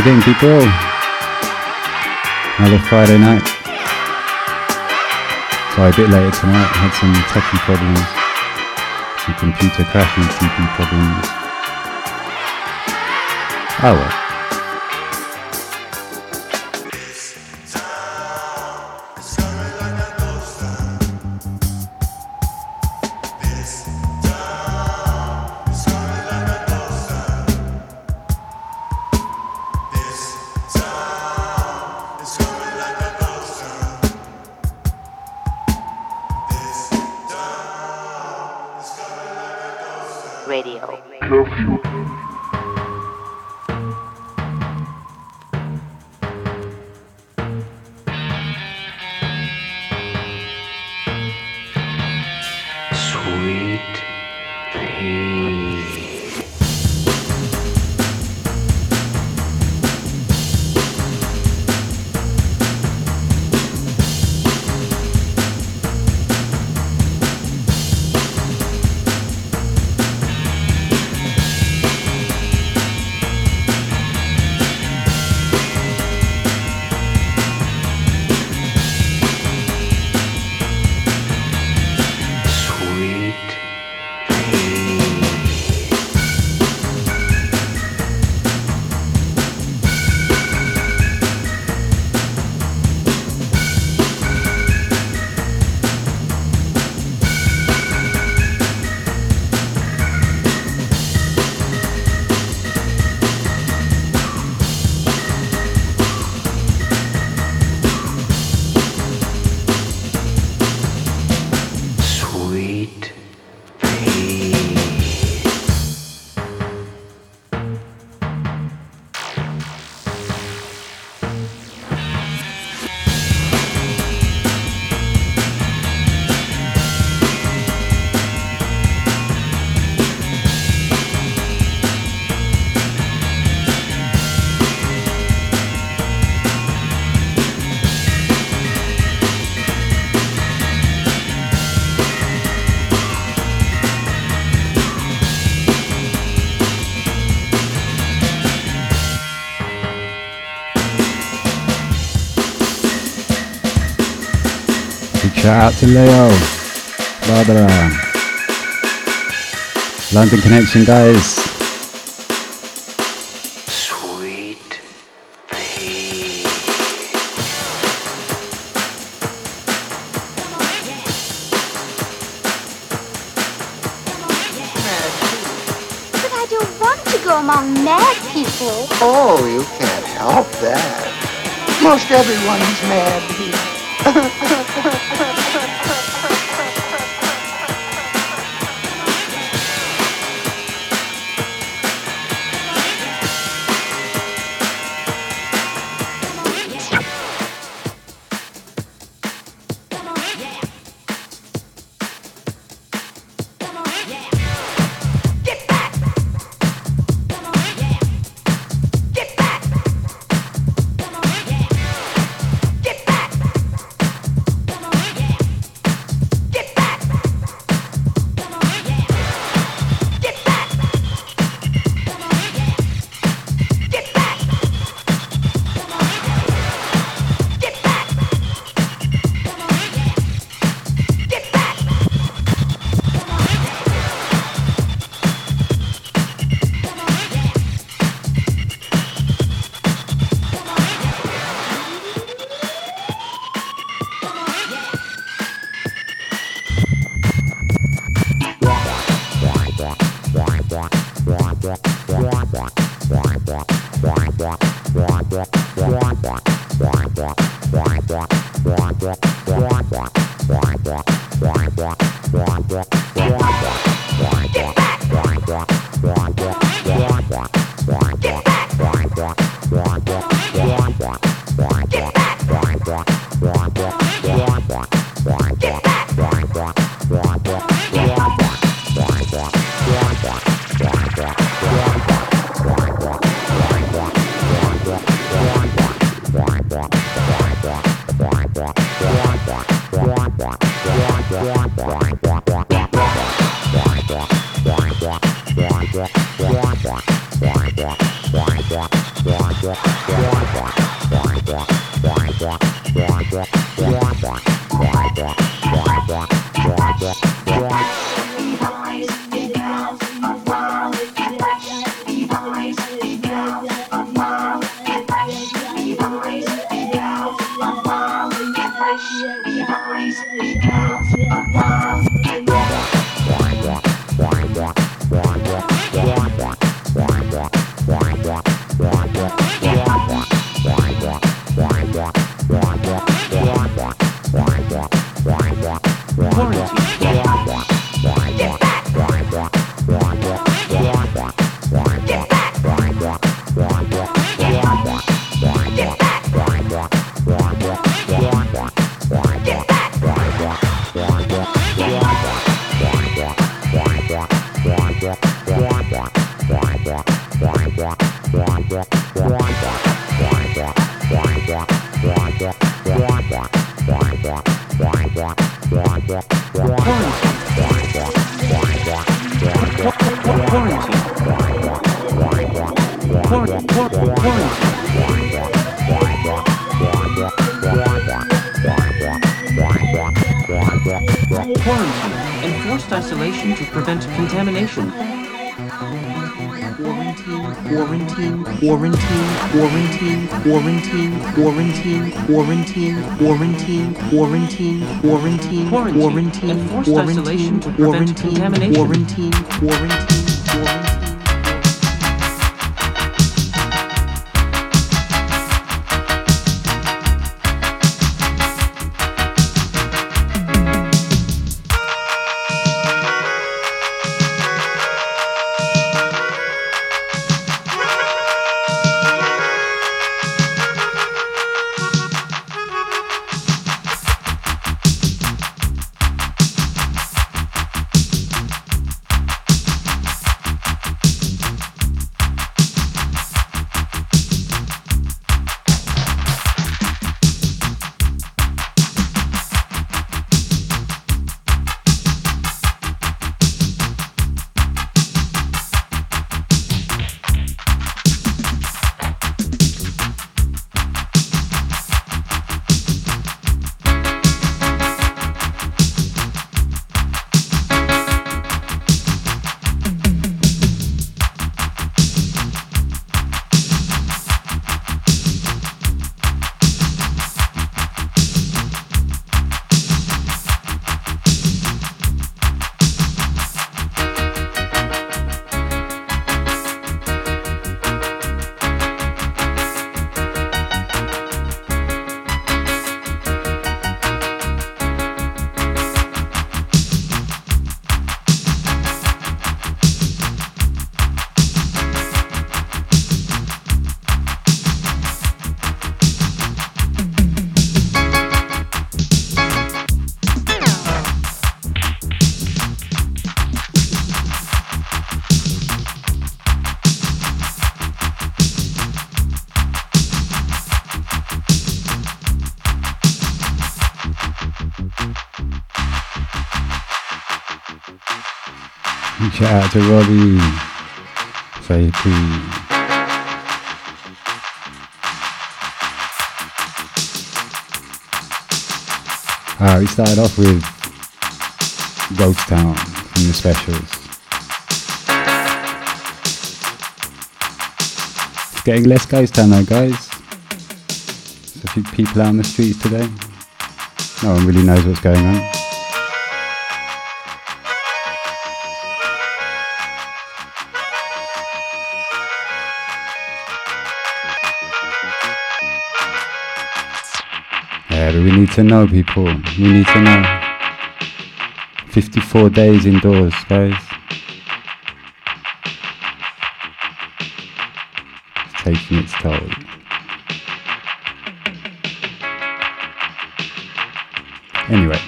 again, people. Another Friday night. Sorry, a bit later tonight. Had some techie problems, some computer crashing TP problems. Oh well. Shout out to Leo. Barbara. London Connection, guys. Quarantine, quarantine, quarantine, quarantine, quarantine, enforced isolation to prevent contamination, quarantine, quarantine. Shout out to Robbie. Please. Uh, we started off with Ghost Town from the specials. It's getting less Ghost Town though, guys. There's a few people out on the streets today. No one really knows what's going on. To know, people. We need to know. 54 days indoors, guys. It's taking its toll. Anyway,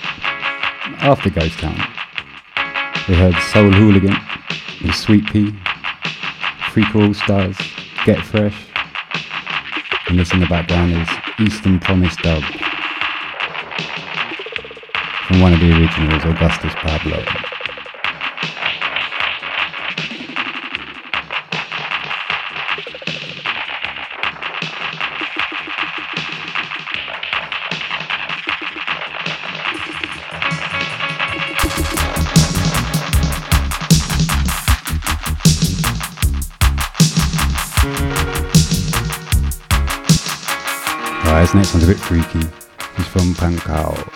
after Ghost Town, we heard Soul Hooligan with Sweet Pea, Freak All Stars, Get Fresh, and this in the background is Eastern Promise Dub one of the originals, Augustus Pablo. Alright, this next one's a bit freaky. He's from Pankow.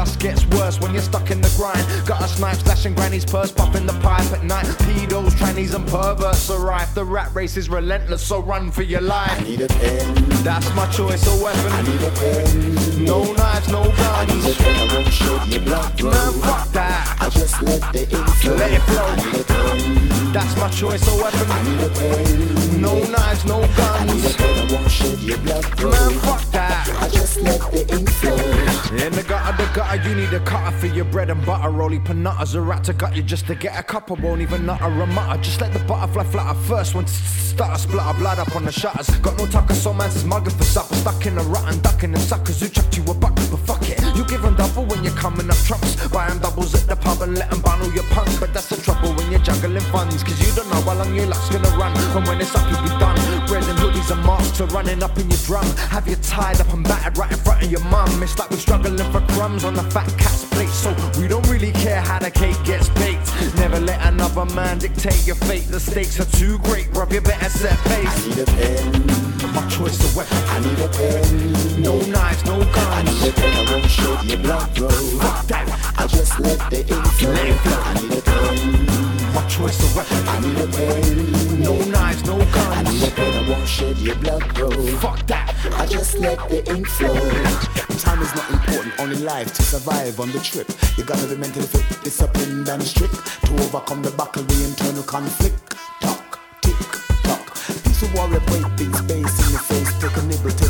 Just gets worse when you're stuck in the grind. Got a snipe slashing granny's purse, popping the pipe at night. Pedos, trannies, and perverts arrive. The rat race is relentless, so run for your life. I Need a pen, That's my choice of weapon. I need a pen. No knives, no guns. I Need a pen, I won't shed your blood. Man, fuck that. I just let the ink flow. Let it flow. Need a pen, That's my choice of weapon. I need a pen. No knives, no guns. I Need a pen, I won't shed your blood. Man, fuck that. I just let the ink flow. In the gutter, the gutter, you need a cutter for your bread and butter. Roly panatas, a rat to gut you just to get a couple. Won't even nutter a mutter. Just let the butterfly flutter first. When stutter, splatter, blood up on the shutters. Got no tucker, so man's is mugging for supper. Stuck in a rut and ducking them suckers who chucked you a bucket, but fuck it. You give them double when you're coming up trumps. Buy 'em doubles at the pub and let 'em bundle your punk. But that's the trouble when you're juggling funds. Cause you don't know how long your luck's gonna run. And when it's up, you'll be done. Bread and hoodies and masks are running up in your drum. Have you tied up and battered right in front of your mum? It's like we're struggling for crumbs on the fat cat's plate. So we don't really care how the cake gets baked. Never let another man dictate your fate. The stakes are too great, bruv. You better set pace. Need a pen, My choice of weapon. I need a pen. No knives, no guns. I need a pen, I won't shed your blood, bro. Fuck that. I just let the ink. Flow. I need a pen, My choice of weapon. I need a pen. No knives, no guns. I need a pen, I won't shed your blood, bro. Fuck that. I just let the ink flow. Time is not important, only life to survive on the trip. You gotta be mentally fit, disciplined and strict to overcome the battle, the internal conflict. Talk, tick, tock. Piece of warrior break things, space in the face. Take a nibble, take a bite, take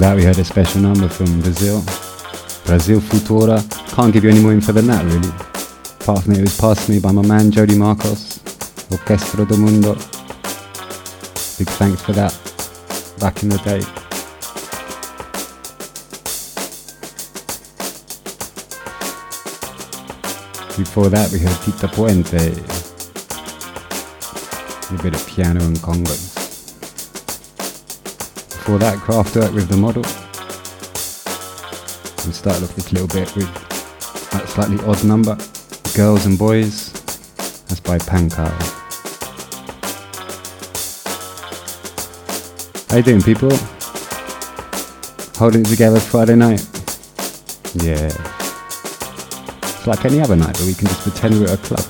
that, we heard a special number from Brazil. Brazil Futura. Can't give you any more info than that, really. Apart from it, it was passed to me by my man Jody Marcos, Orquestra do Mundo. Big thanks for that back in the day. Before that, we heard Tito Puente. A bit of piano and congas. Before that, Kraftwerk with the model. We started off this little bit with that slightly odd number, Girls and Boys. That's by Pankow. How you doing, people? Holding it together Friday night? Yeah. It's like any other night, but we can just pretend we're at a club.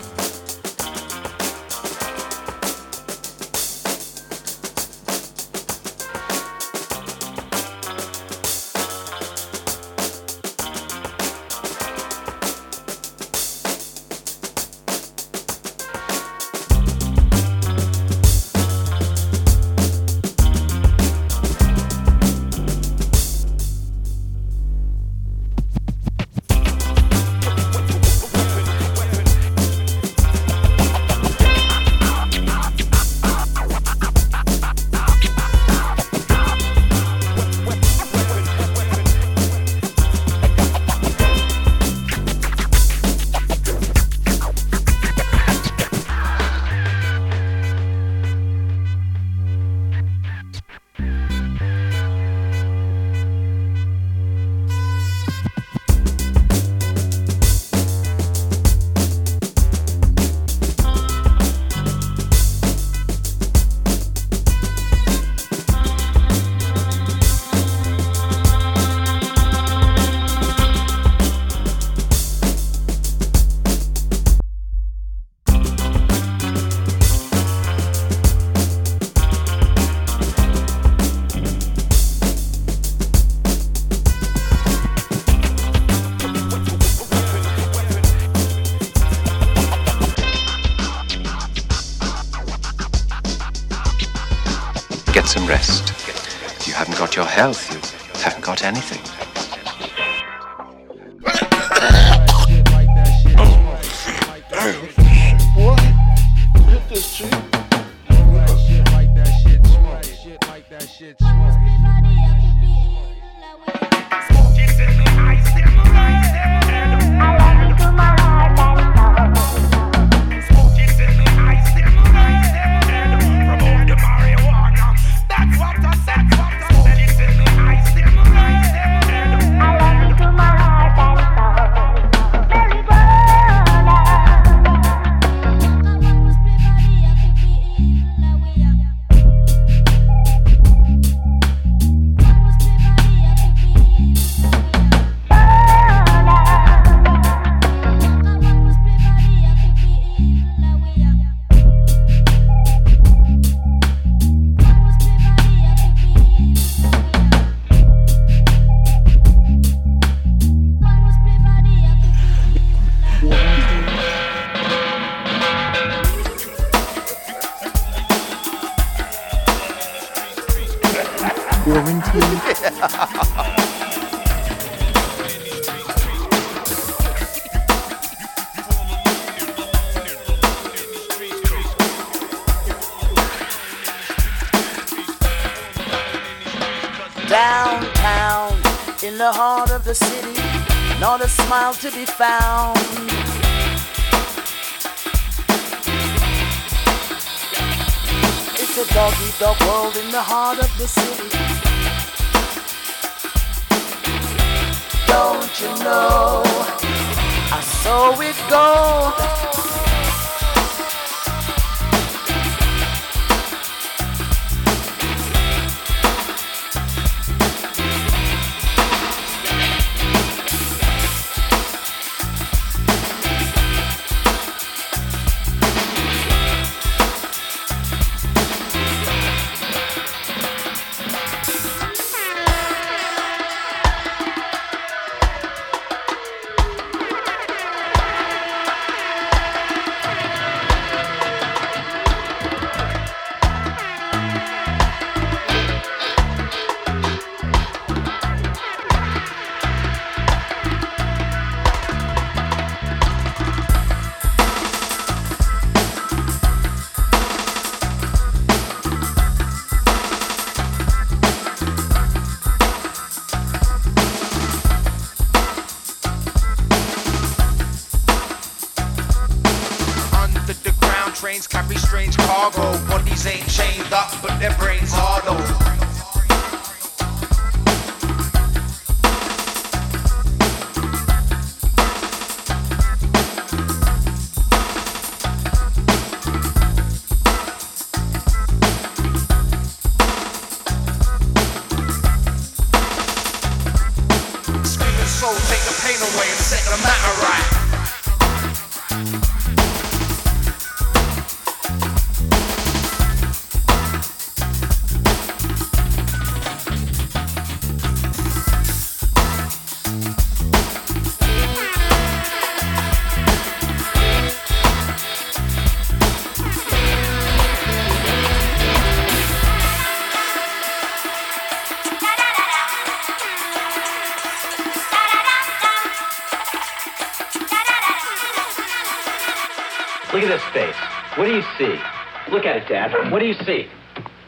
Look at it, Dad. What do you see?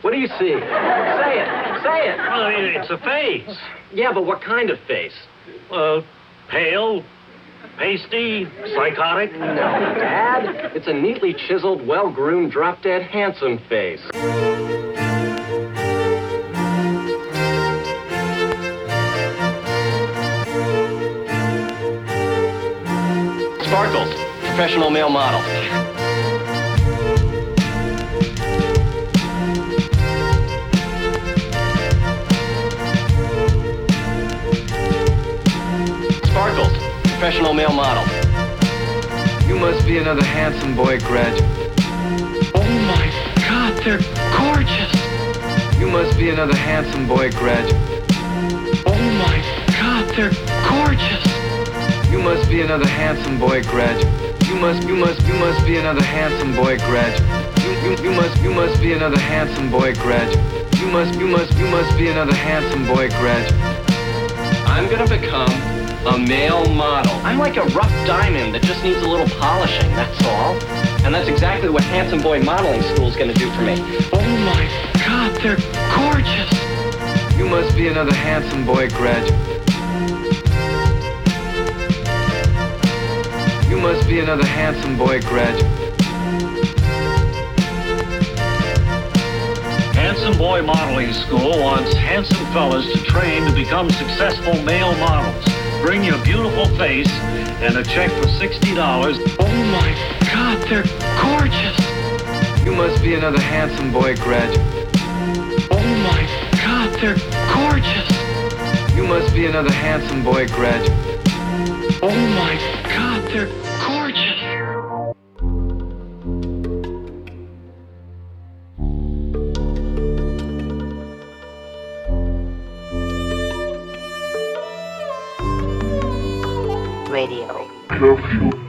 What do you see? Say it. Say it. Well, it's a face. Yeah, but what kind of face? Uh, pale, pasty, psychotic. No, Dad. It's a neatly chiseled, well-groomed, drop-dead, handsome face. Sparkles, professional male model. Sparkles, professional male model. You must be another handsome boy graduate. Oh my God, they're gorgeous. You must be another handsome boy graduate. Oh my God, they're gorgeous. You must be another handsome boy graduate. You must, you must, you must be another handsome boy graduate. You, you, you must, you must be another handsome boy graduate. you must, you must, you must be another handsome boy graduate. I'm gonna become a male model. I'm like a rough diamond that just needs a little polishing, that's all. And that's exactly what Handsome Boy Modeling School is gonna do for me. Oh my god, they're gorgeous. You must be another handsome boy graduate. You must be another handsome boy graduate. Handsome Boy Modeling School wants handsome fellas to train to become successful male models. Bring your beautiful face and a check for $60. Oh my god, they're gorgeous. You must be another handsome boy graduate. Oh my god, they're gorgeous. You must be another handsome boy graduate. Oh my god, they're Radio.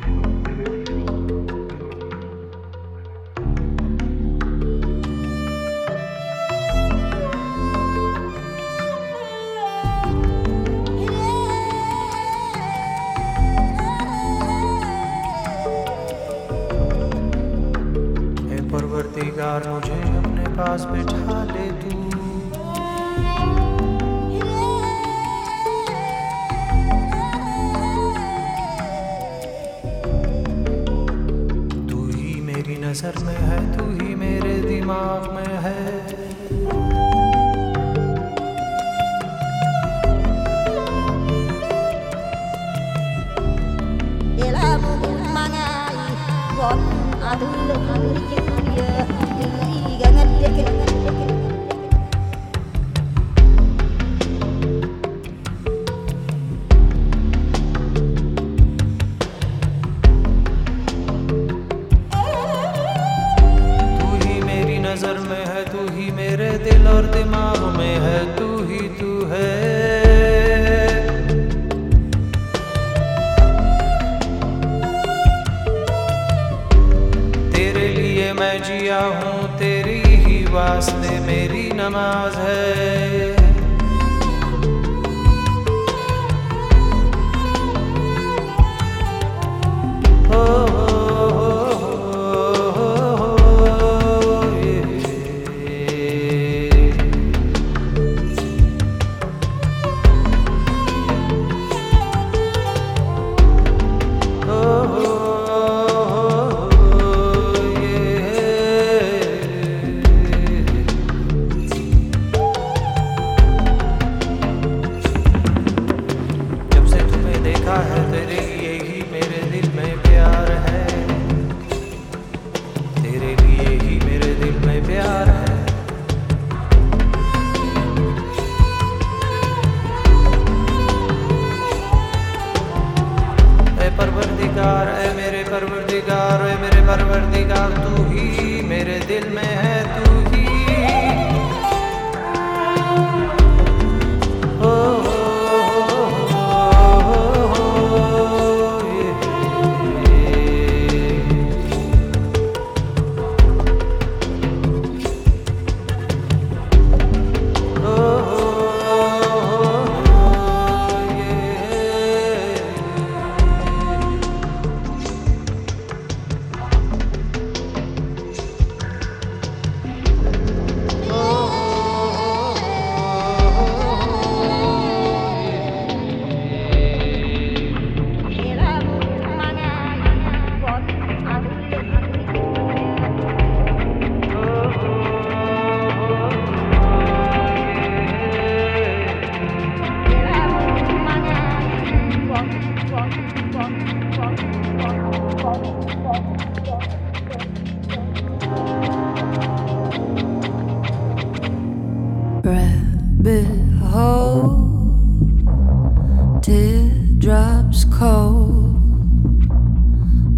Teardrops cold,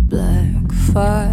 black fire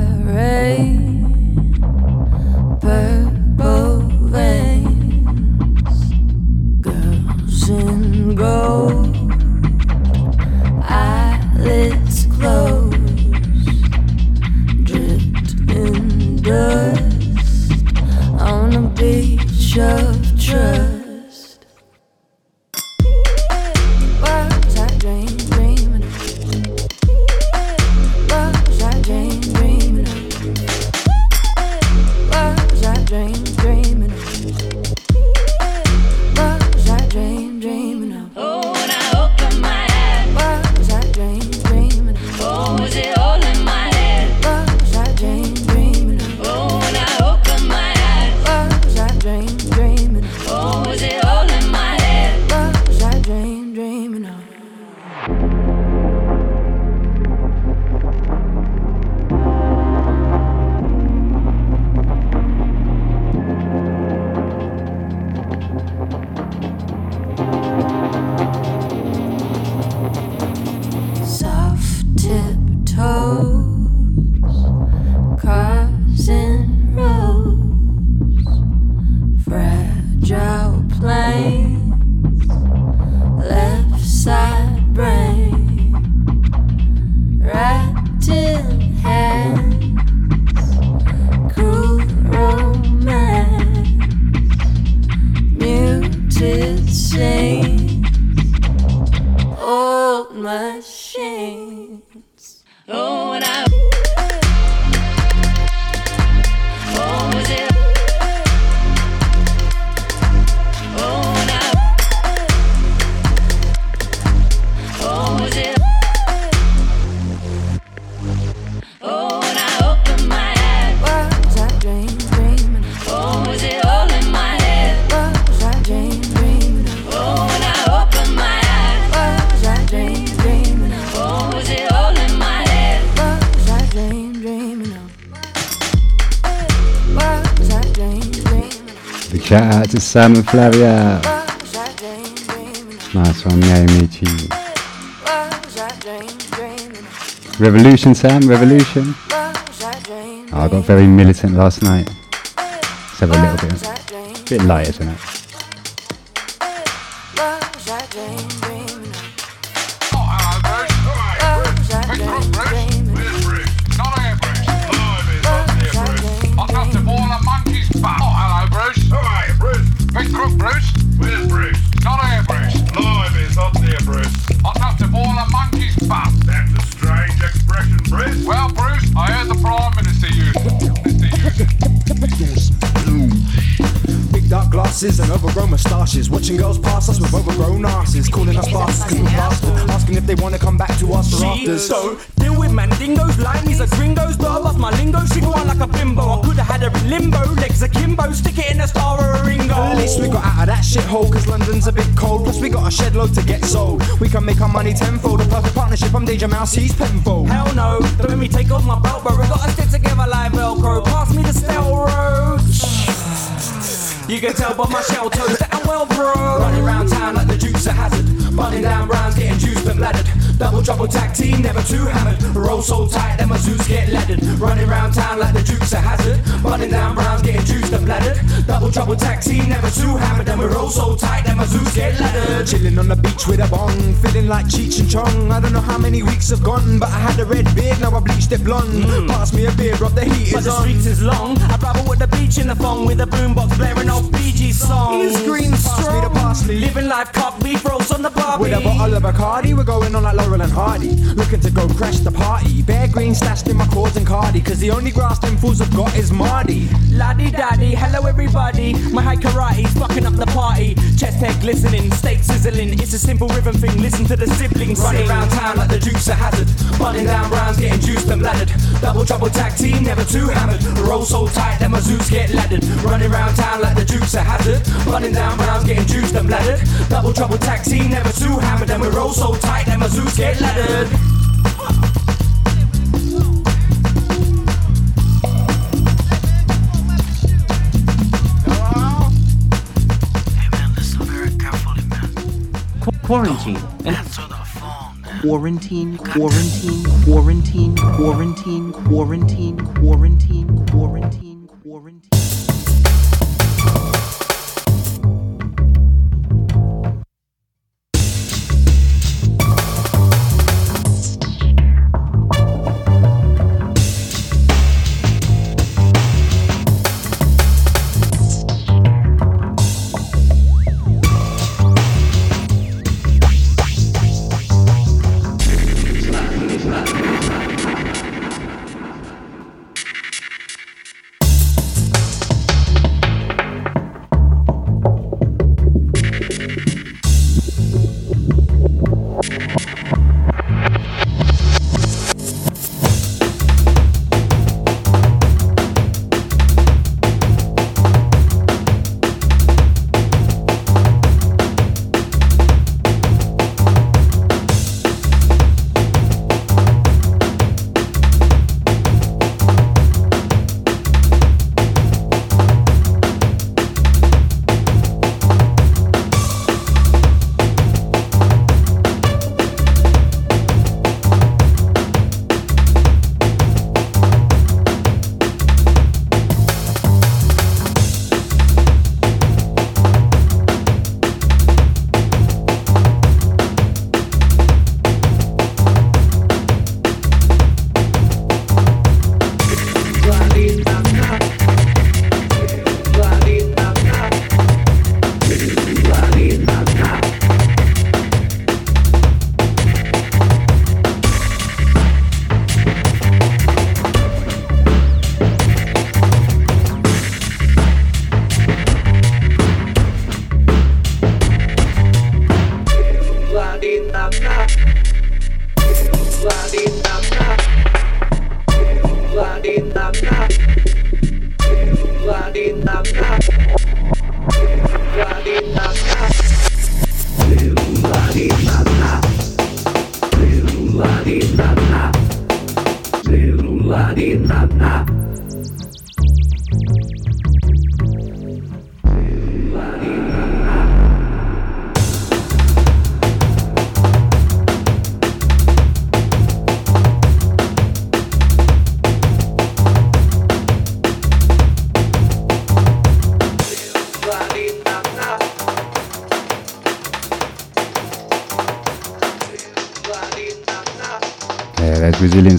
and Flavia. Nice one, yeah, Michi. What was I dream, dreaming of? Revolution, Sam, revolution. Oh, I got very militant last night. Let's have a little bit. Bit light, isn't it? Partnership. I'm Danger Mouse, he's Penfold. Hell no, don't me take off my belt, bro. We gotta stick together like Velcro. Pass me the steel roach. You can tell by my shell toes that I'm well, bro. Running around town like the Dukes of Hazzard. Bunning down rounds, getting juiced and bladdered. Double trouble tag team, never too hammered. Roll so tight that my zoos get laddered. Running around town like the Dukes of Hazzard. Bunning down rounds, getting juiced and bladdered. Double trouble taxi, never too hammered. And we roll so tight that my zoos get laddered. Chilling on the beach with a bong, feeling like Cheech and Chong. I don't know how many weeks have gone, but I had a red beard, now I bleached it blonde. Mm. Pass me a beer, drop the heat But is the on. streets is long. I travel with the beach in the phone with a boombox blaring off BG songs. It's green, pass me the parsley. Living life cup beef roast on the barbie. With a bottle of Bacardi, we're going on like Laurel and Hardy. Looking to go crash the party. Bear green stashed in my cords and cardi. Cause the only grass them fools have got is Marty. Laddie daddy, hello everybody. My high karate's fucking up the party. Chest hair glistening, steak sizzling. It's a simple rhythm thing. Listen to the siblings Running around town like the Dukes of Hazzard. Bunning down rounds, getting juiced and bladdered. Double trouble tag team, never too hammered. Roll so tight that my zoos get laddered. Running around town like the Dukes of Hazzard. Bunning down rounds, getting juiced and bladdered. Double trouble tag team, never too hammered. And we roll so tight that my zoos get laddered. Qu- quarantine. And quarantine, quarantine, quarantine, quarantine, quarantine, quarantine, quarantine,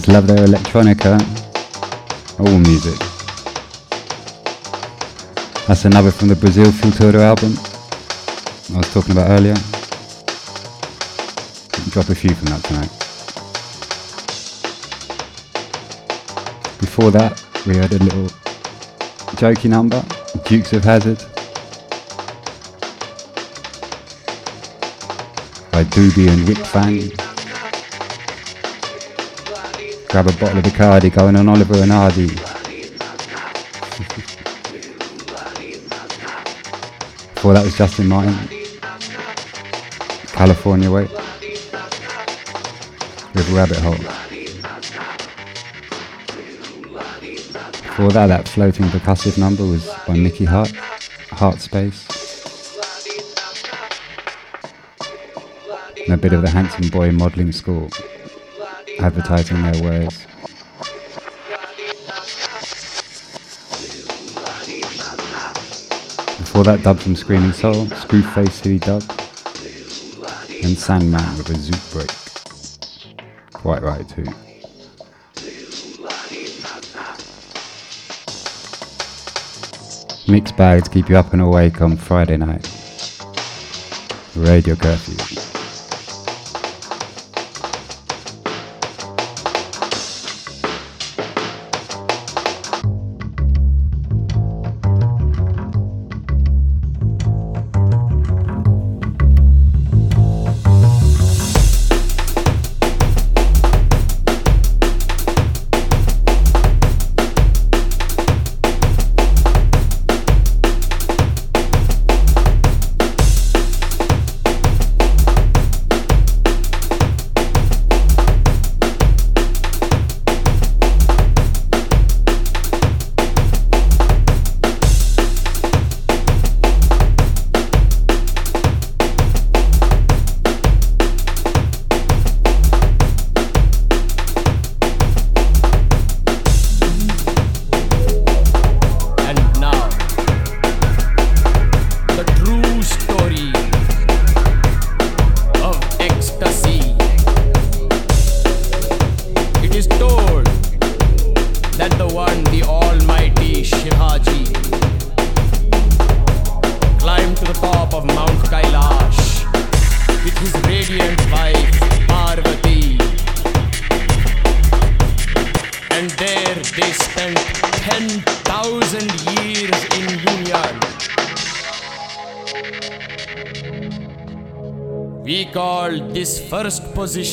love their electronica. All music. That's another from the Brazil Futuro album I was talking about earlier. Drop a few from that tonight. Before that, we had a little jokey number, Dukes of Hazzard. By Doobie and Rick Fang. Grab a bottle of Bacardi going on Oliver and Hardy. Before that was Justin Martin. California Way. With Rabbit Hole. Before that, that floating percussive number was by Mickey Hart. Heart Space. And a bit of the Handsome Boy modelling school advertising their wares. Before that, dub from Screaming Soul, Screwface City Dub, and Sandman with a Zoot break. Quite right, too. Mixed bags keep you up and awake on Friday night. Radio curfew.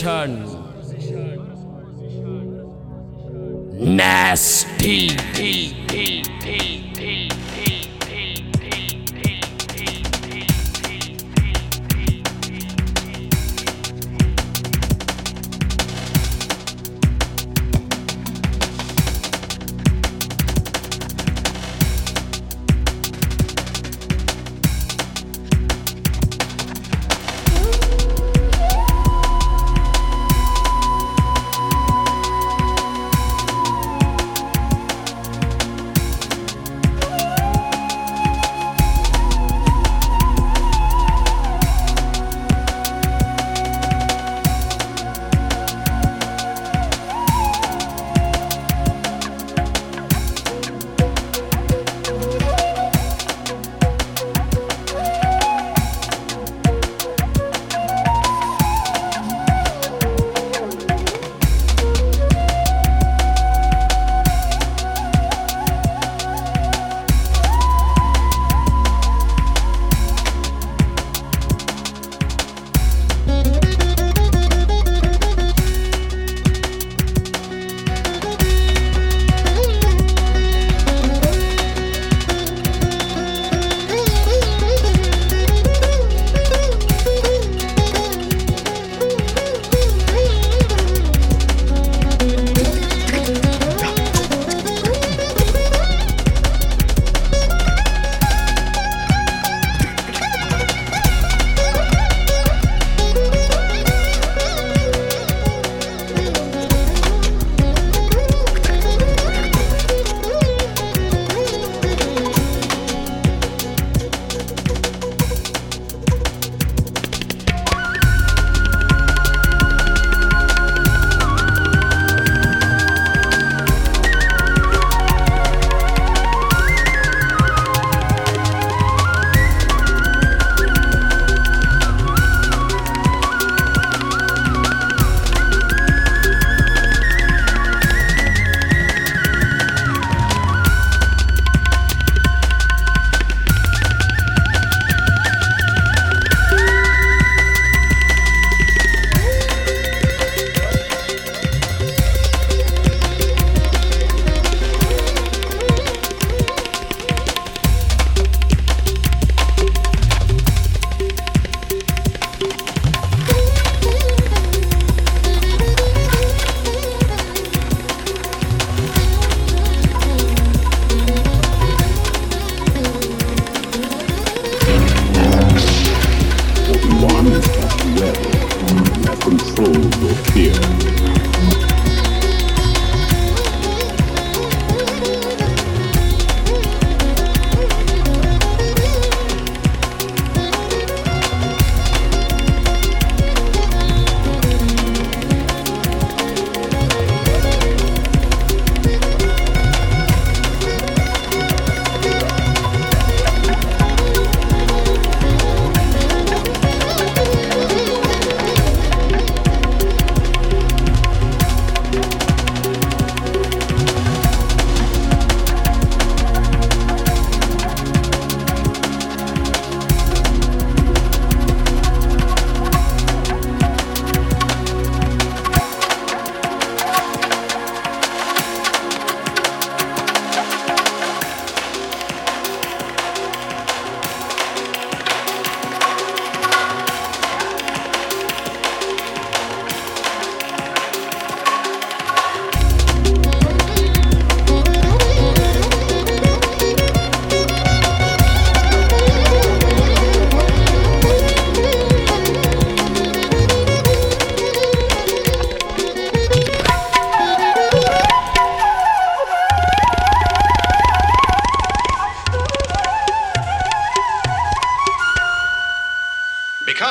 First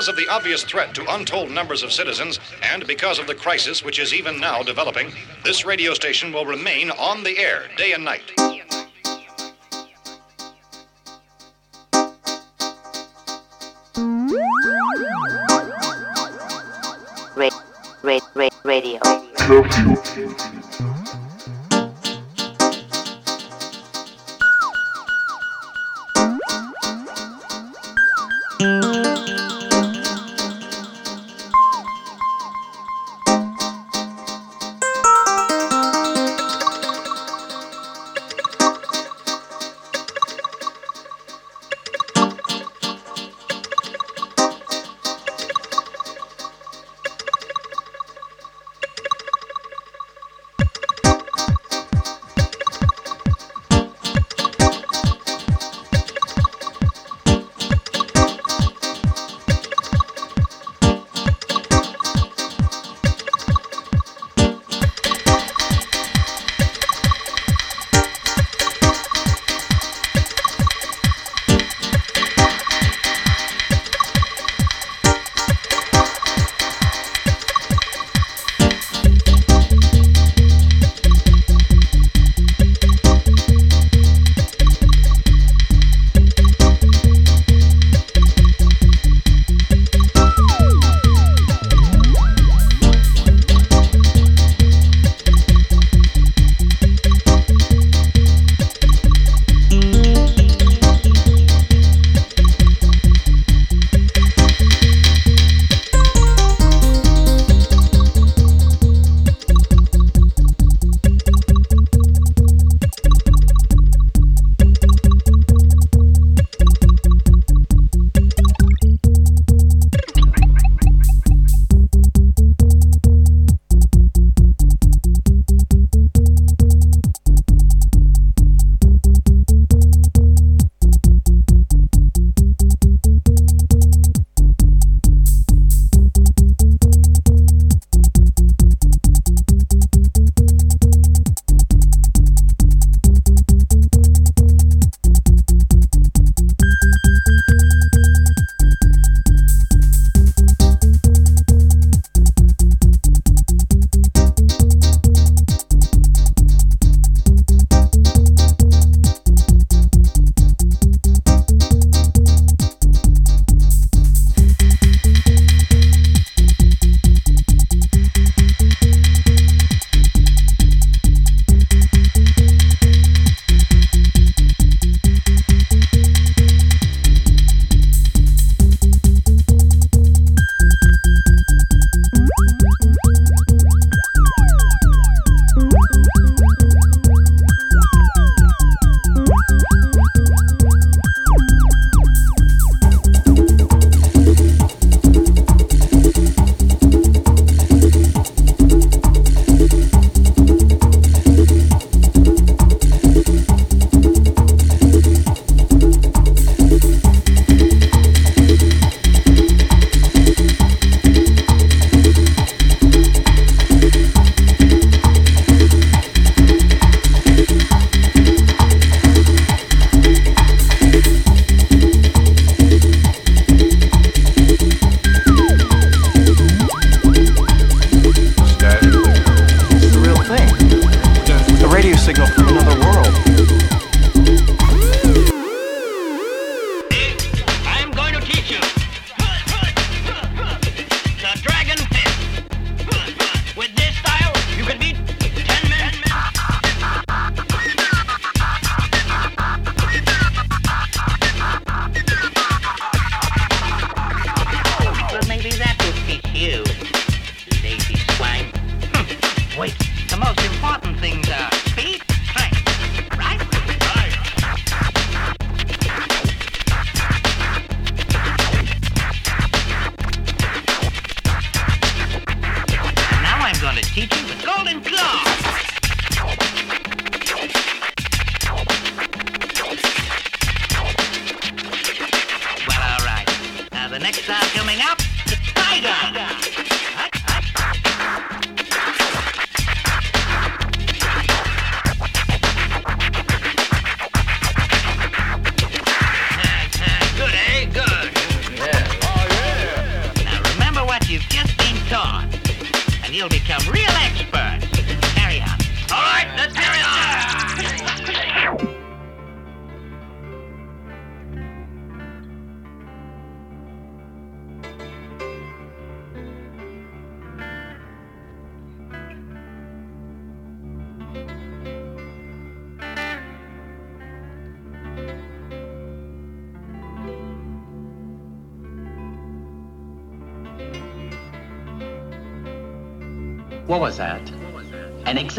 Because of the obvious threat to untold numbers of citizens, and because of the crisis which is even now developing, this radio station will remain on the air day and night. Ra- ra- ra- radio.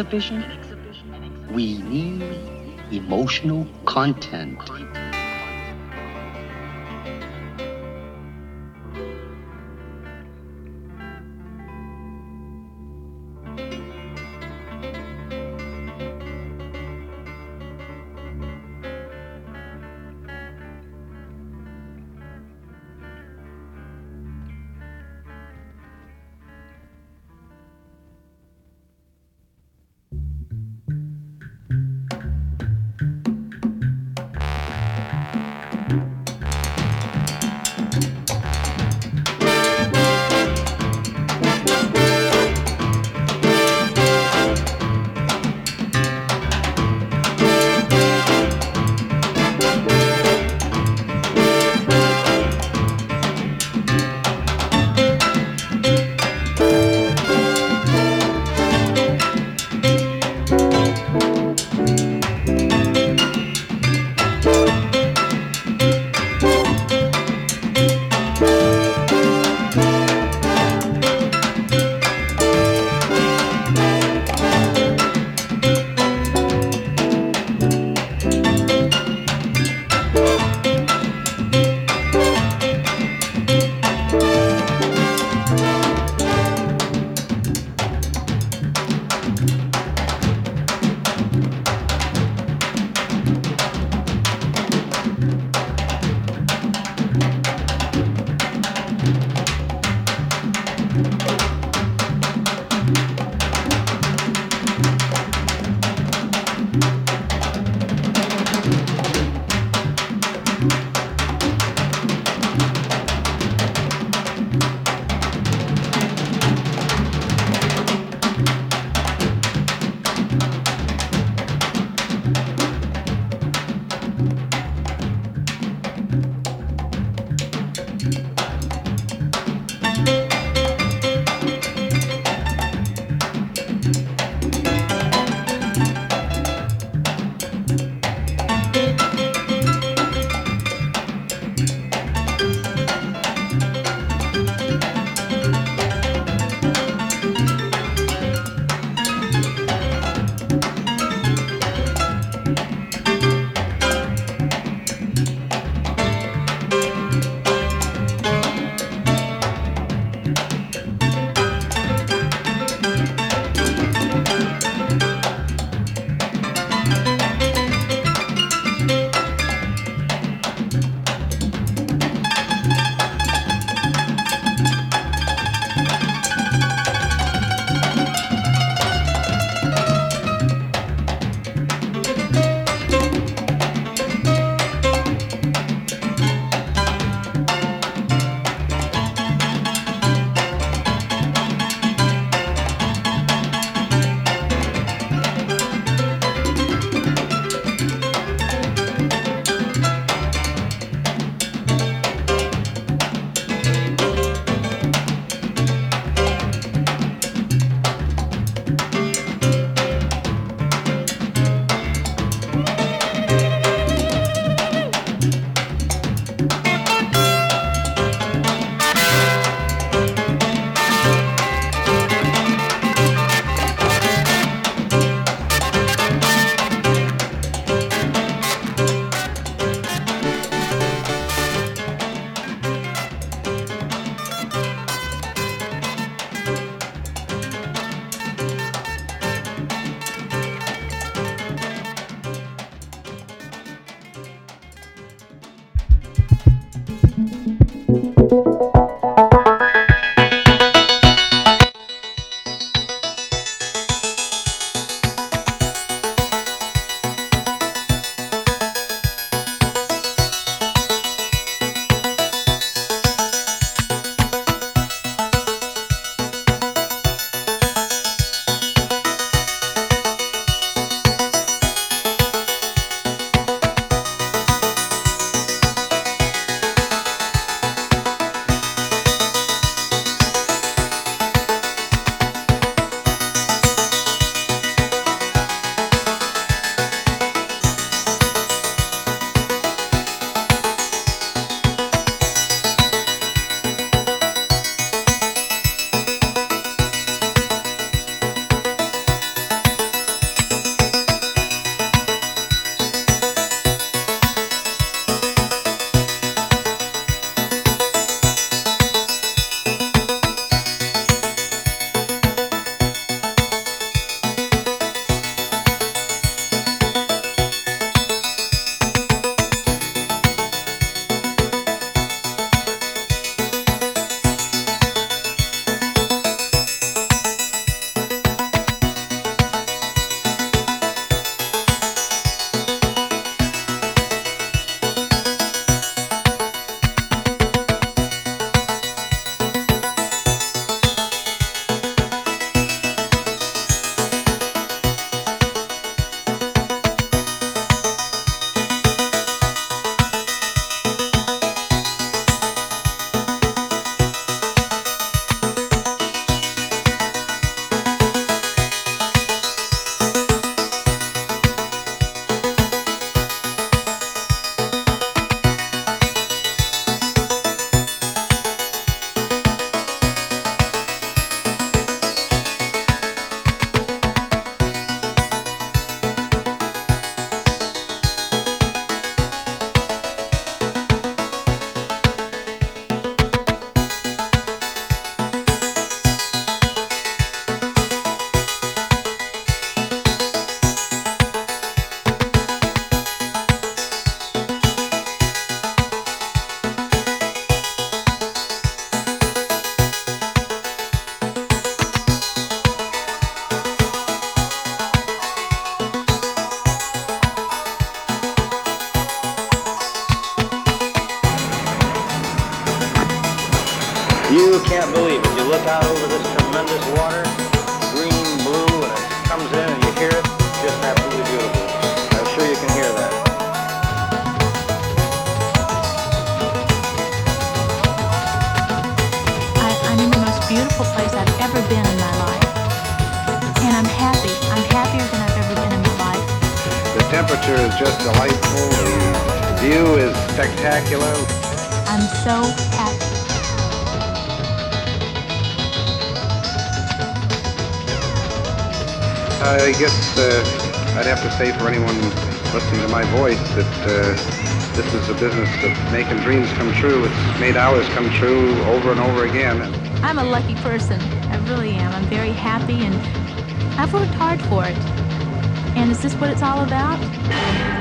Exhibition? made ours come true over and over again. I'm a lucky person. I really am. I'm very happy and I've worked hard for it. And is this what it's all about?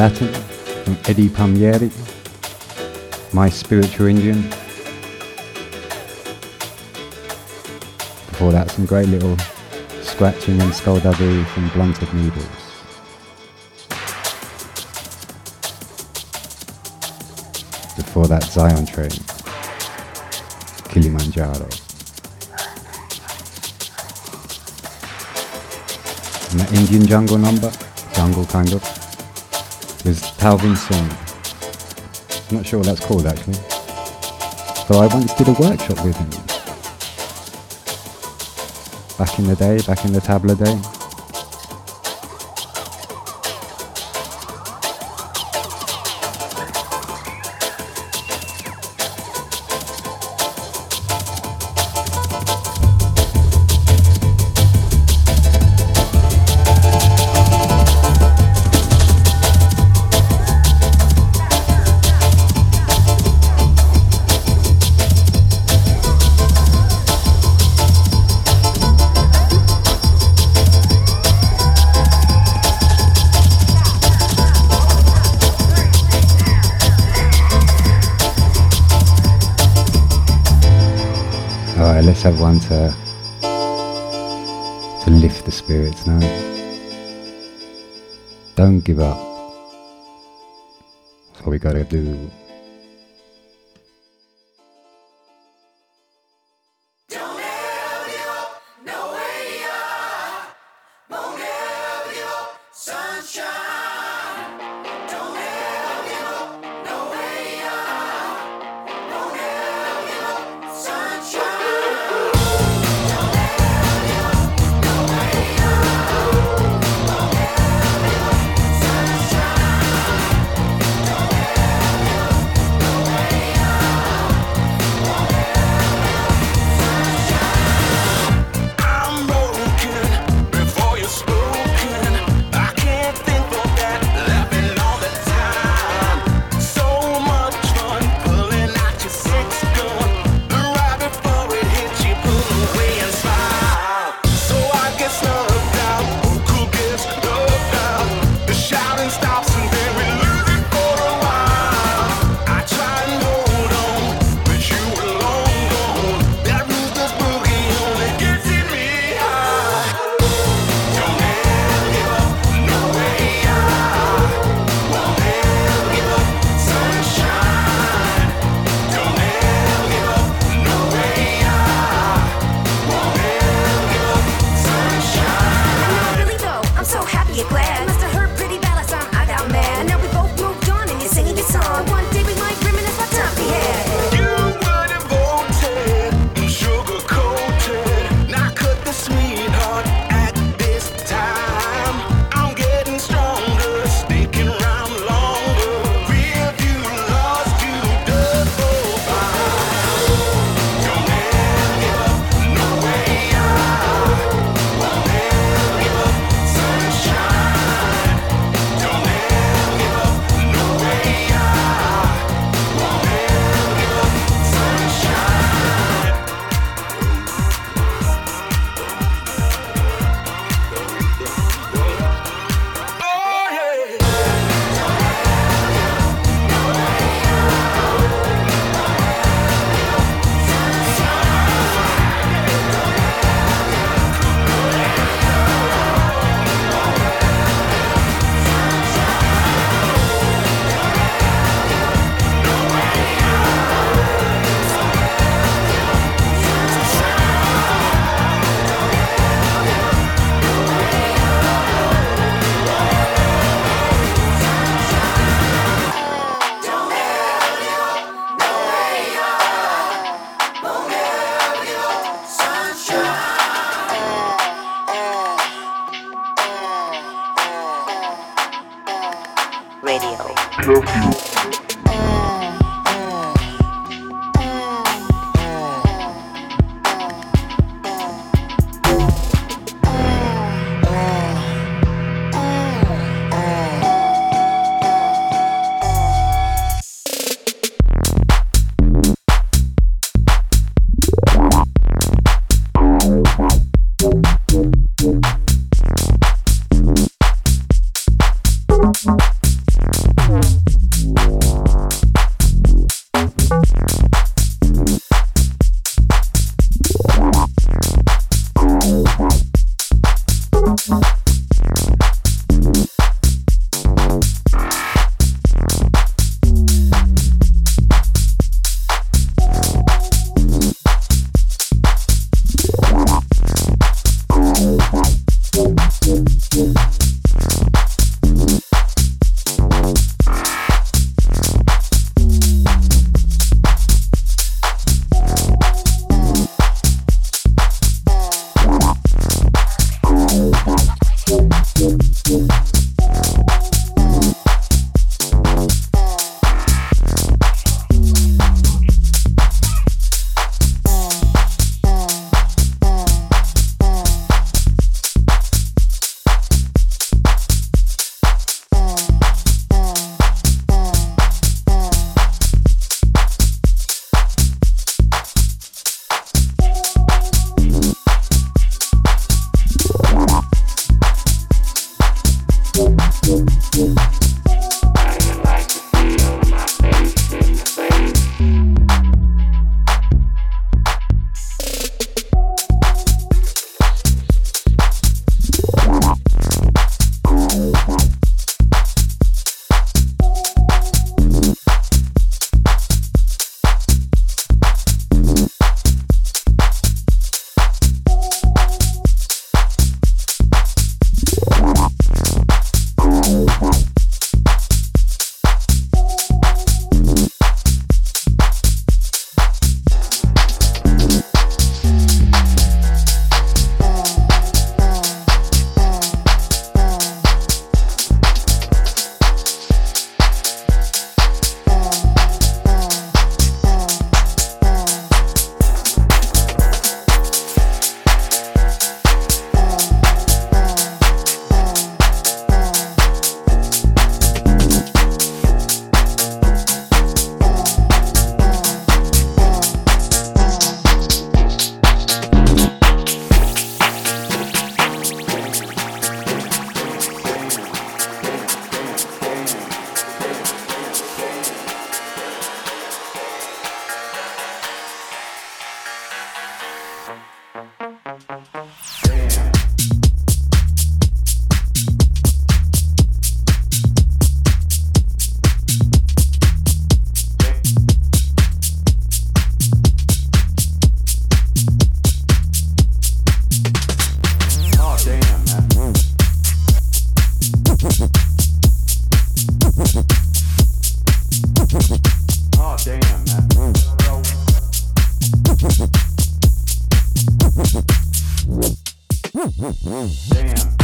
Latin from Eddie Palmieri, My Spiritual Indian. Before that, some great little scratching and skullduggery from Blunted Needles. Before that, Zion Train, Kilimanjaro. And that Indian jungle number, jungle kind of is Talvin Singh. I'm not sure what that's called actually. But I once did a workshop with him. Back in the day, back in the tabla day. time to to lift the spirits now. Don't give up. That's what we gotta do. Damn.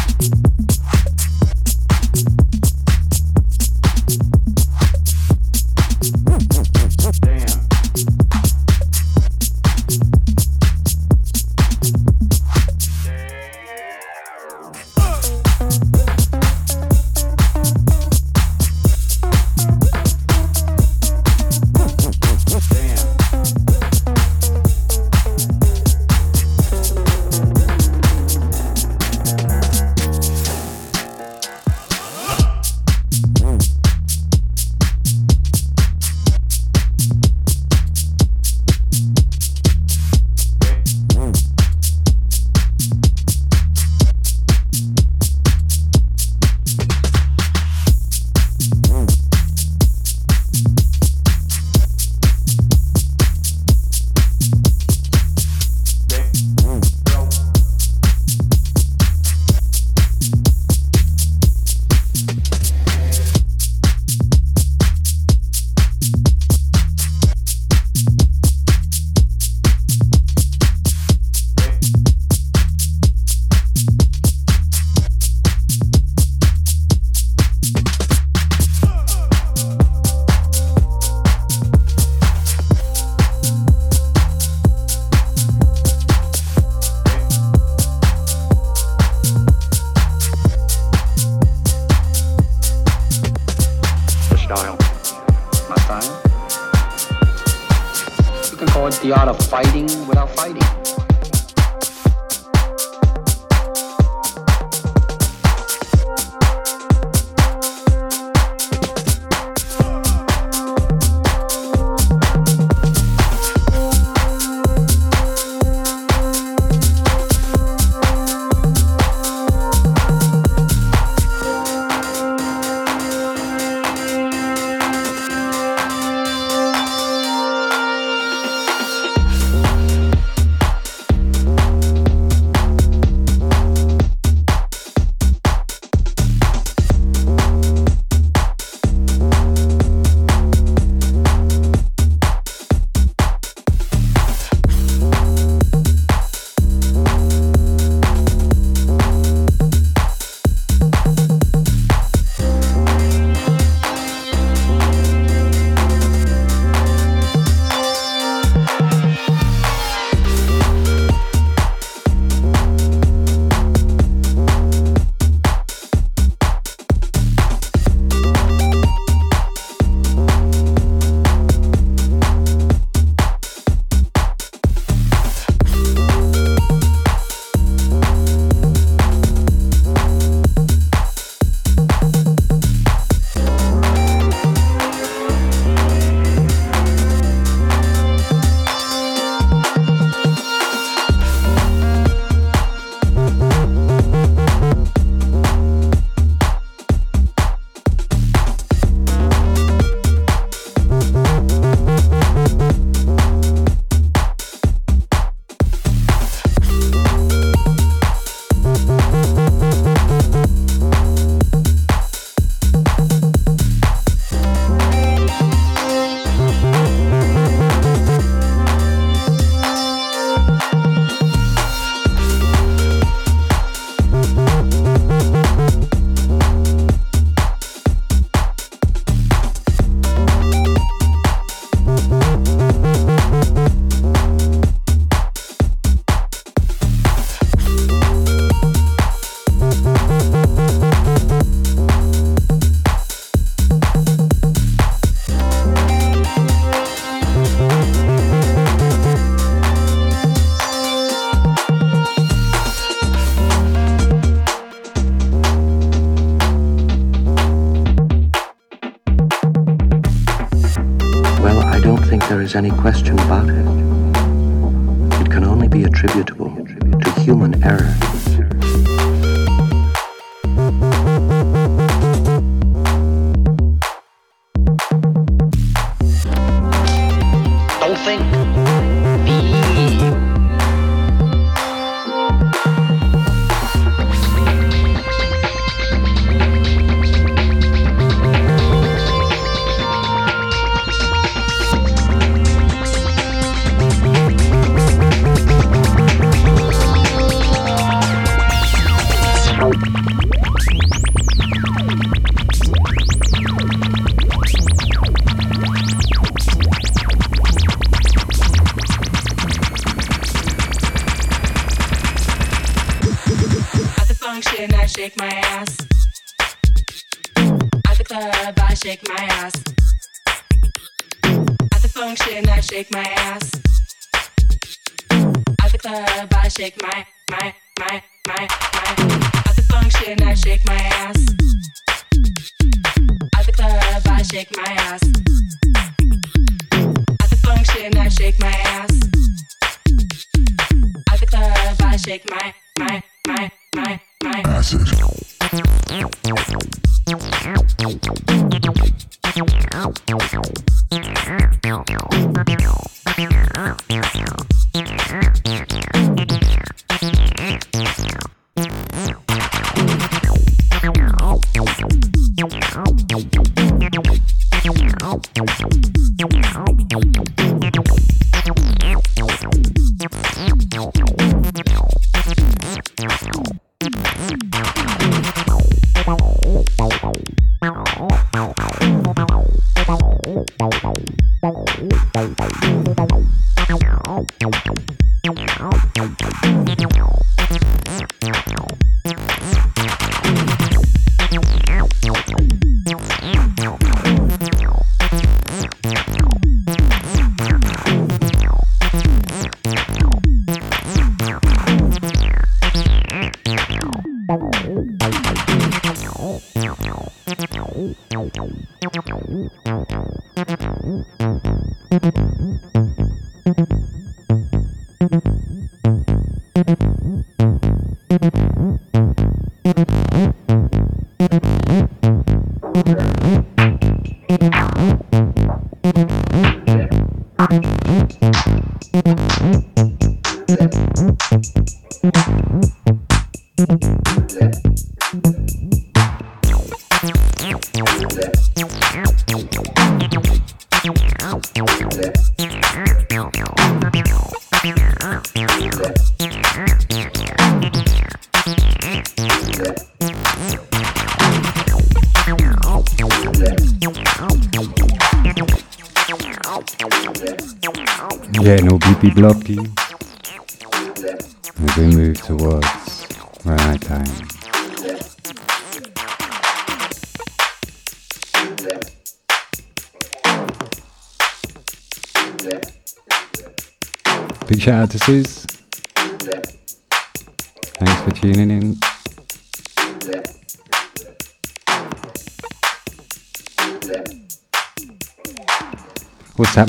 Any question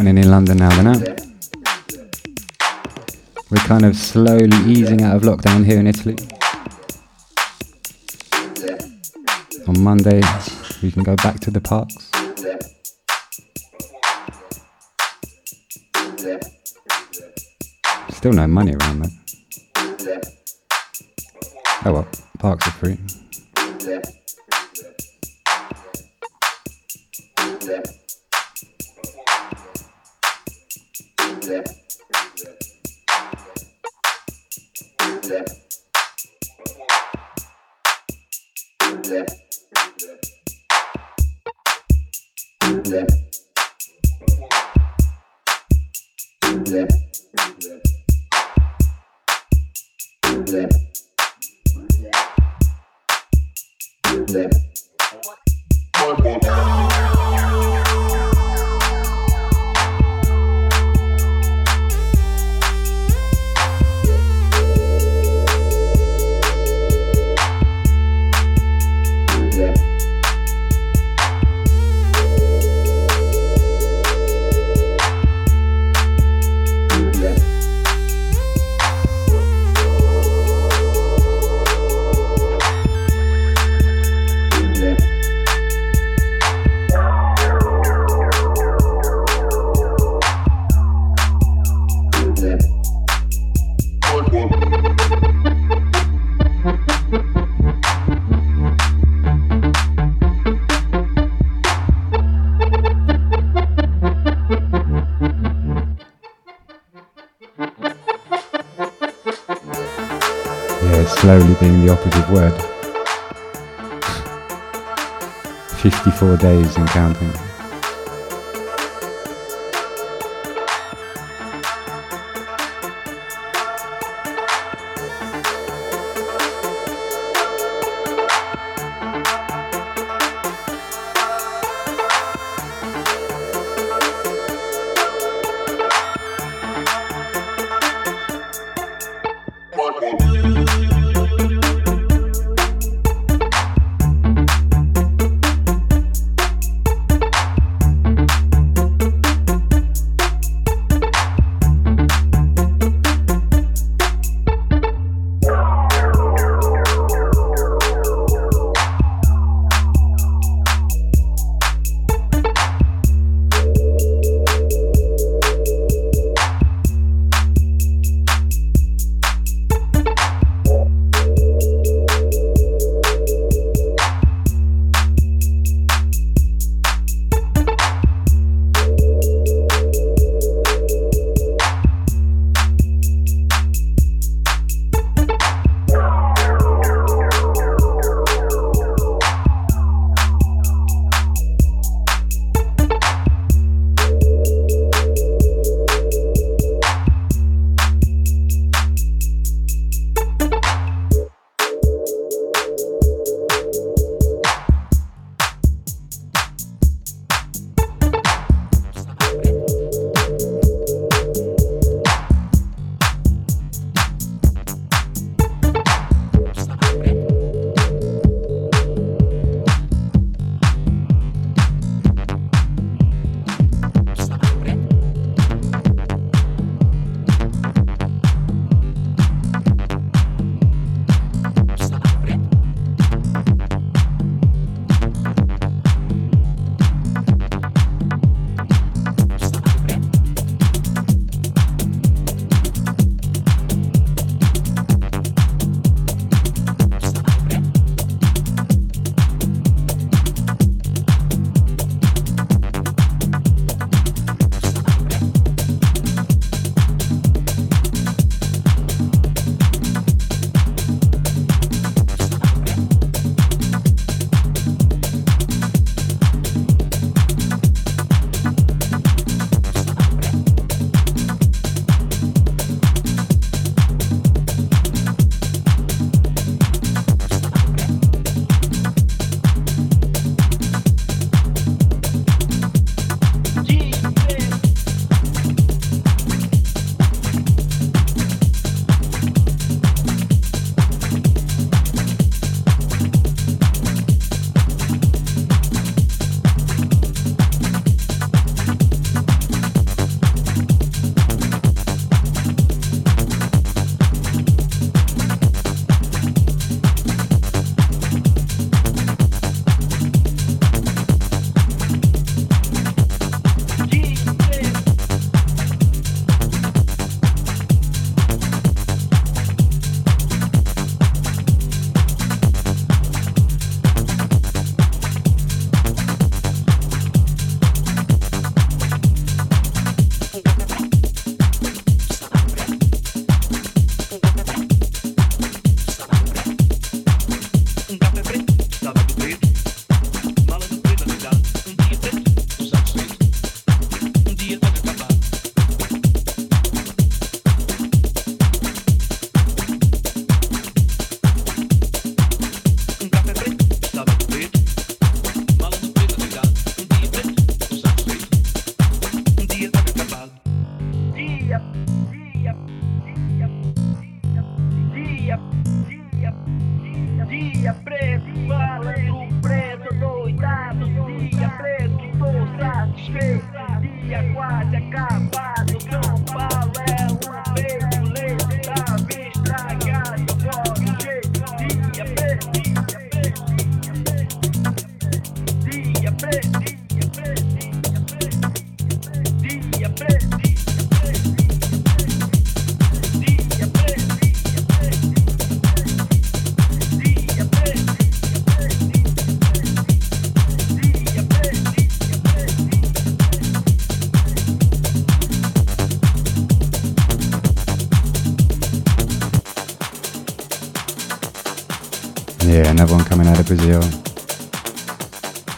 happening in London now then? We're kind of slowly easing out of lockdown here in Italy. On Monday, we can go back to the parks. Still no money around though. Oh well, parks are free. Yeah, slowly being the operative word. 54 days and counting.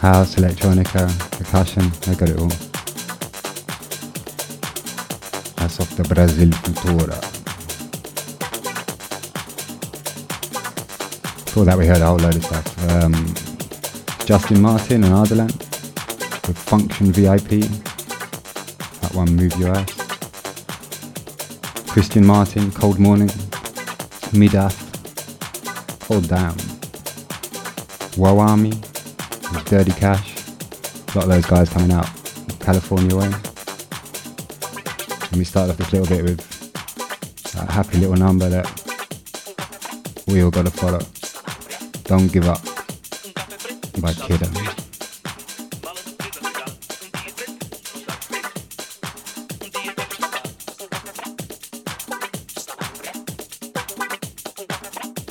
House, electronica, percussion, I got it all. That's off the Brazil Futura. Before that we heard a whole load of stuff. Um, Justin Martin and Ardalan with Function VIP. That one, Move Your Ass. Christian Martin, Cold Morning. Midaf, Hold Down. Wawami, Dirty Cash. A lot of those guys coming out California way. And we start off this little bit with that happy little number that we all gotta follow. Don't give up by Kiddo.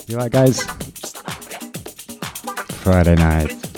You alright, guys? Friday night.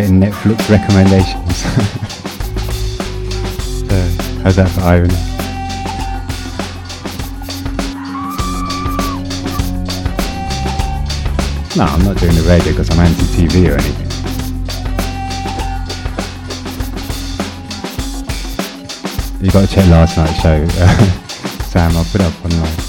Getting Netflix recommendations. so, how's that for irony? No, I'm not doing the radio because I'm anti-TV or anything. You got to check last night's show, Sam. I'll put it up online.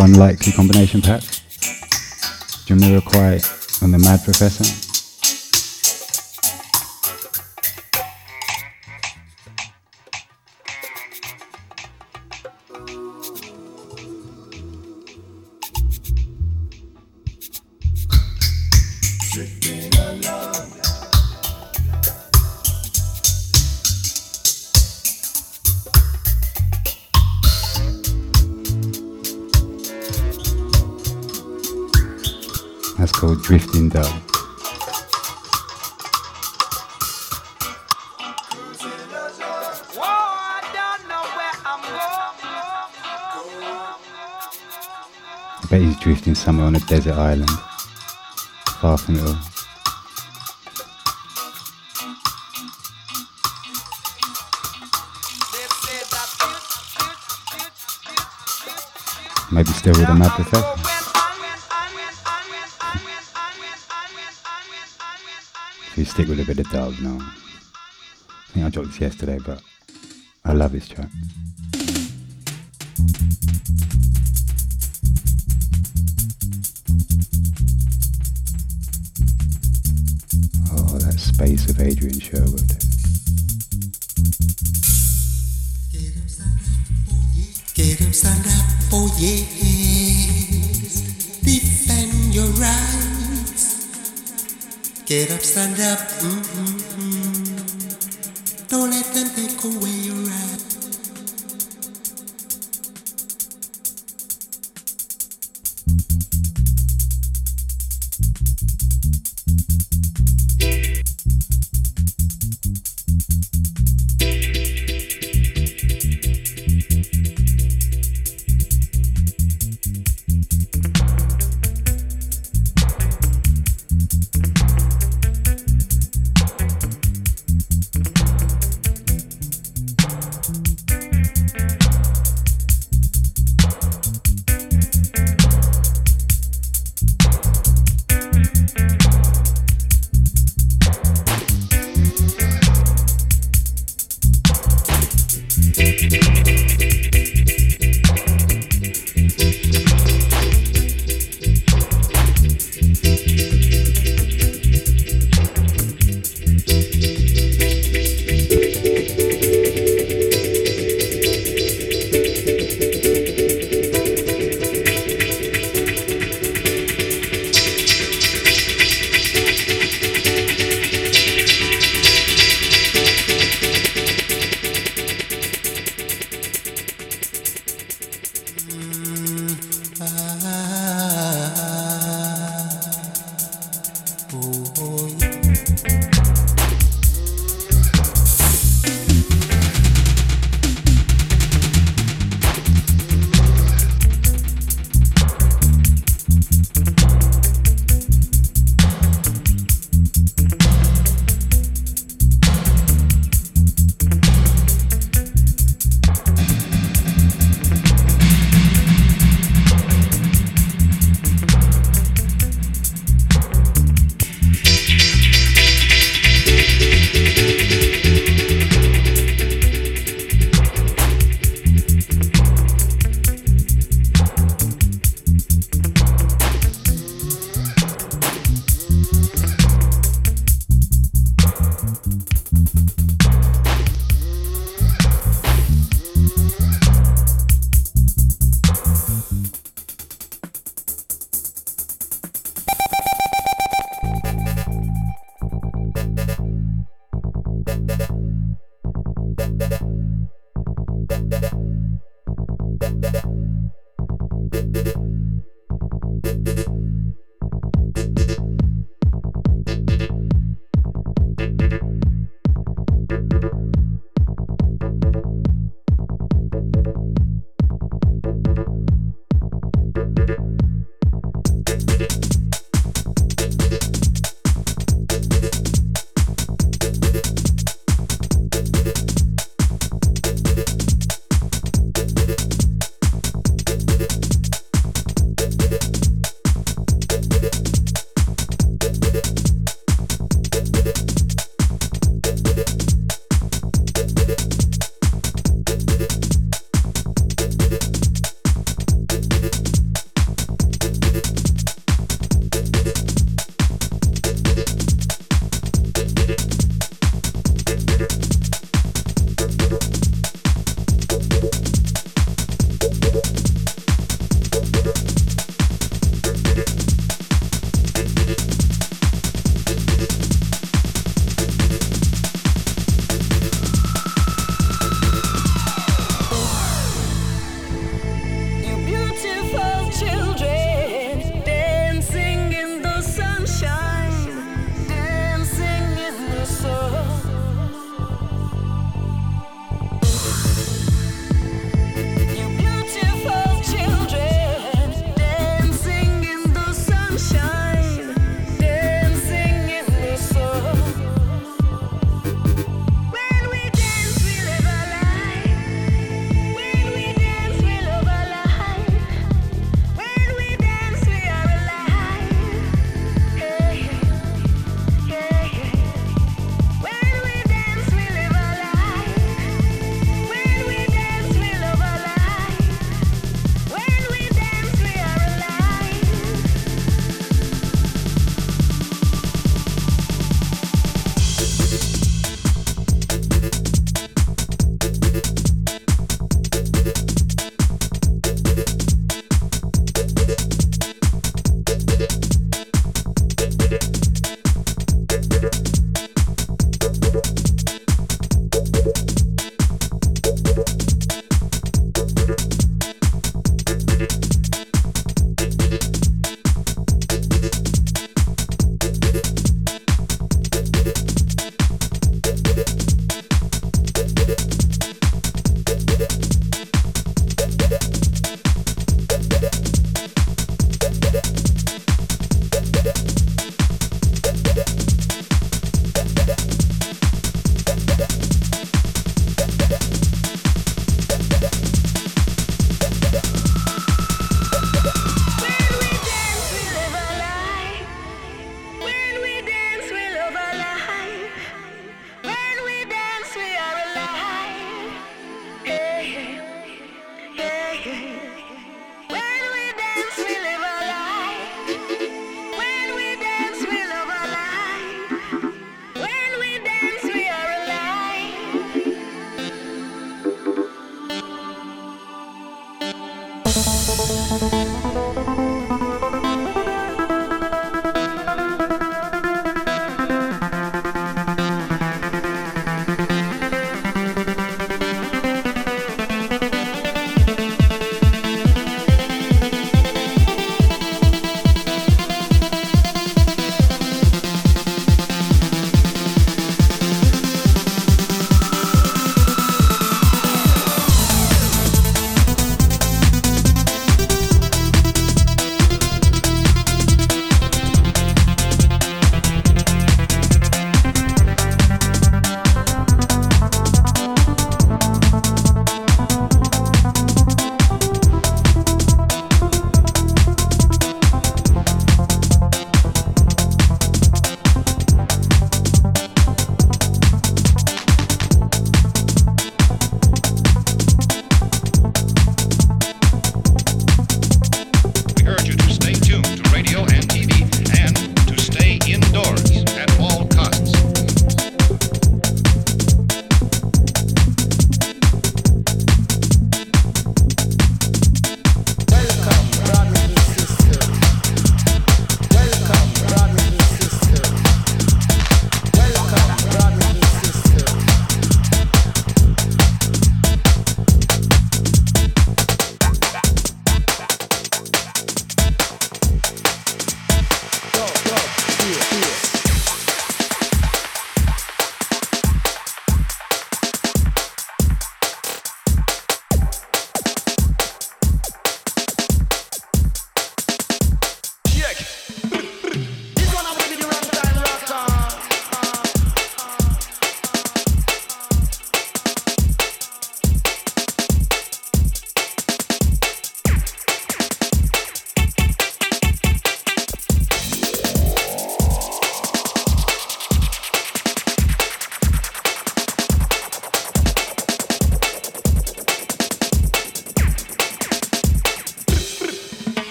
Unlikely combination pack. Jamiroquai and the Mad Professor. It all. Maybe still with a professor. If you stick with a bit of dub, no. I think I dropped this yesterday, but I love this track. Oh, that of Adrian Sherwood. Get up, stand up, oh yes. Oh Defend your rights. Get up, stand up, mm-mm-mm. Don't let them take away your rights.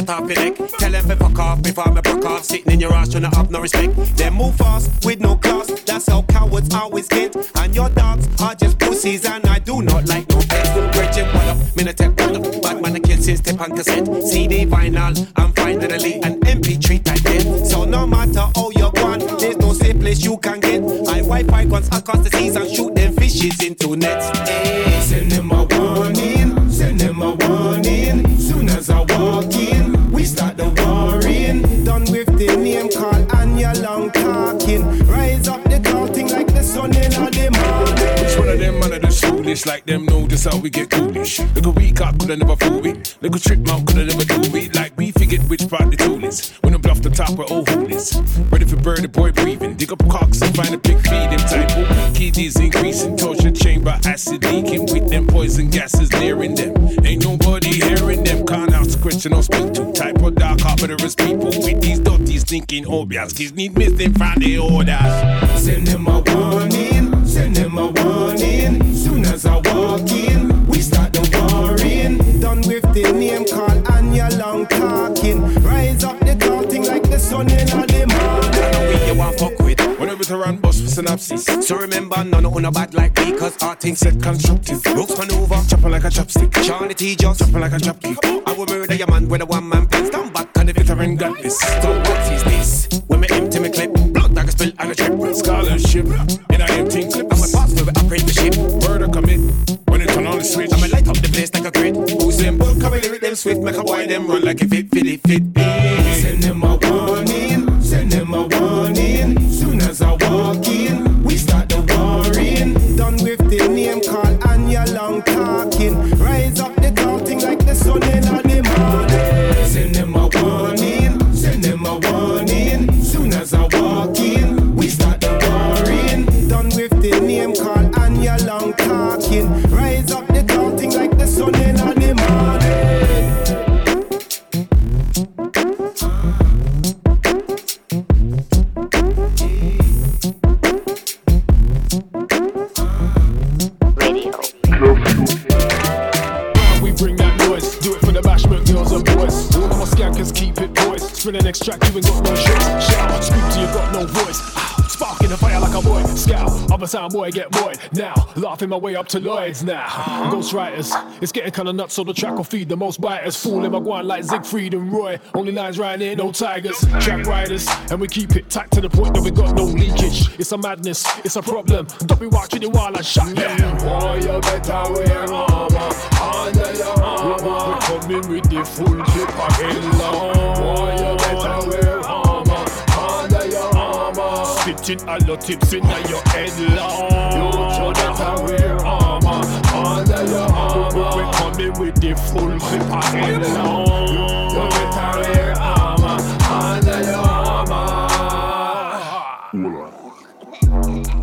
Shut off your neck. Tell them to fuck off before me broke off. Sitting in your ass, trying to have no respect. Them move fast with no class. That's how cowards always get. And your dogs are just pussies, and I do not like no pets. Virgin, what up? No take one up. Bad man, I kill since step on cassette. CD, vinyl, I'm finally an MP3 type. So no matter how you're gone, there's no safe place you can get. I wipe guns across the seas and shoot them fishes into nets. Hey. Foolish? Like them know just how we get coolish. Look a week up, coulda never fool me. Look a trick mouth, coulda never do me. Like we figured which part the tool is. When I bluff the top, we're all hoolies. Ready for bird, the boy breathing. Dig up cocks and find a big feed him type. Kidneys increasing, torture chamber, acid leaking with them poison gases nearing them. Ain't nobody hearing them. Can't ask question or speak to. Type of dark carpenterous people with these dirty stinking obias. Oh, kids need missing the orders. Send them a warning, send them a warning. Soon as I walk in, we start the warring. Done with the name call and your long talking. Rise up the counting like the sun in the morning. You want fuck with? When a veteran bust for synopsis. So remember, none of a bad like me, cause our things Set constructive. Roots Manuva, Chopping like a chopstick. Charlie T just Chopping like a chopkick. I will murder your man with a one man plan. Stand back on the Veteran got this. So what is this? When me empty me clip, blood like a spill and a trip. Scholarship in a empty clip. I'm a pass for apprenticeship. Murder commit switch. I'ma light up the place like a grid. Who's them boy come lyric them swift, make a boy them run like a fit, fit, it, fit. Send them a warning, send them a warning. Soon as I walk in, we start the warring. Done with Spin and extract, you ain't got no shit. Shout, speak to you, got no voice. Ow, Spark in the fire like a boy. Scout, I'm a sound boy, get boy. Now, laughing my way up to Lloyd's now. Ghostwriters, it's getting kinda nuts, so the track will feed the most biters. Fooling my guan like Siegfried and Roy. Only lines right here, no tigers. Track riders, and we keep it tight to the point that we got no leakage. It's a madness, it's a problem. Don't be watching it while I shut them. Boy, you better wear armor under your armor. We're coming with the full clip again long. Spitting all the tips in your head long. You better wear armor under your armor. We coming with the full clip again long. You better wear armor under your armor.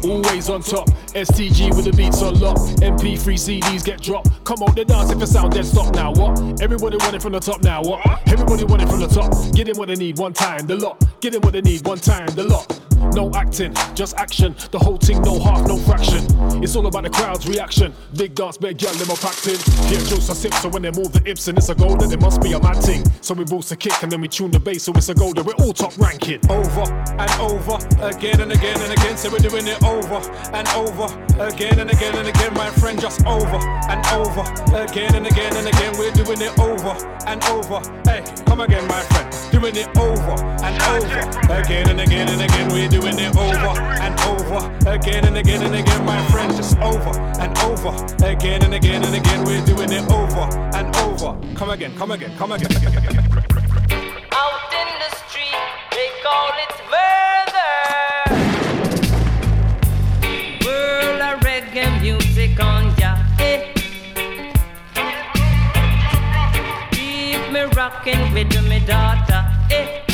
Always on top, STG with the beats on lock. MP3 CDs get dropped. Come on, the dance if it sound dead stop now. What? Everybody want it from the top now. What? Everybody want it from the top. Get in what they need one time, the lot. Get in what they need one time, the lot. No acting, just action. The whole thing, no half, no fraction. It's all about the crowd's reaction. Big dance, big gal, limo packed in. Get jokes a sip, so when they move the ips and it's a goal, then it must be a mad thing. So we boost the kick and then we tune the bass, so it's a goal, then we're all top ranking. over and over again and again and again. So we're doing it over and over again and again and again. My friend, just over and over again and again and again. We're doing it over and over. Hey, come again, my friend. Doing it over and over again and again and again. We're doing it over and over again and again and again. My friend, just over and over again and again and again. We're doing it over and over. Come again, come again, come again. Out in the street, they call it murder. World of reggae music on ya. Eh. Keep me rocking with me daughter. Eh.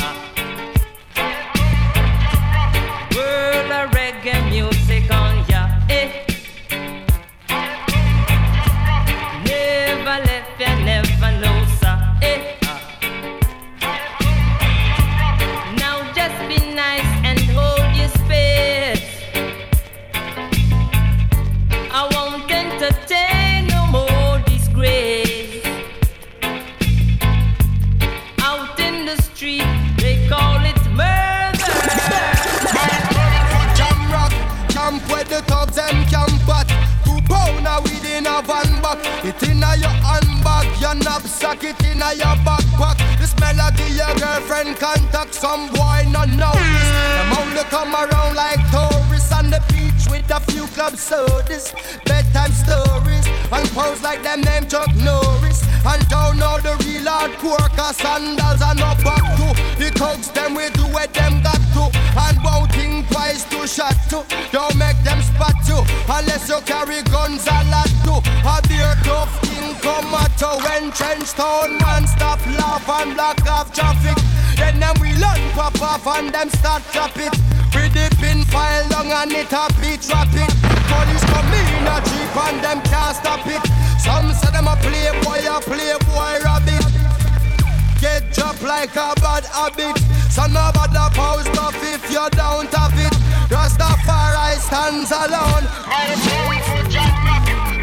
Rock. It inna your handbag, your knapsack, it inna your backpack. This melody your girlfriend contact. Some boy not this. Them only come around like tourists on the beach with a few club sodas, bedtime stories, and pose like them name Chuck Norris. And don't know the real hardcore, cause sandals are not back to. The thugs them we do what them got to. And won't think twice to shot to. Don't make them spot you, unless you carry guns a lot to. A beer tough king come at you when trench town man stop laugh and block off traffic. Then them we learn pop off and them start drop it. We dip in file long and it a beat rapid. Police come in a jeep and them can't stop it. Some say them a playboy, a playboy like a bad habit. So no bother post off if you don't have it. Rastafari stands alone. Hey.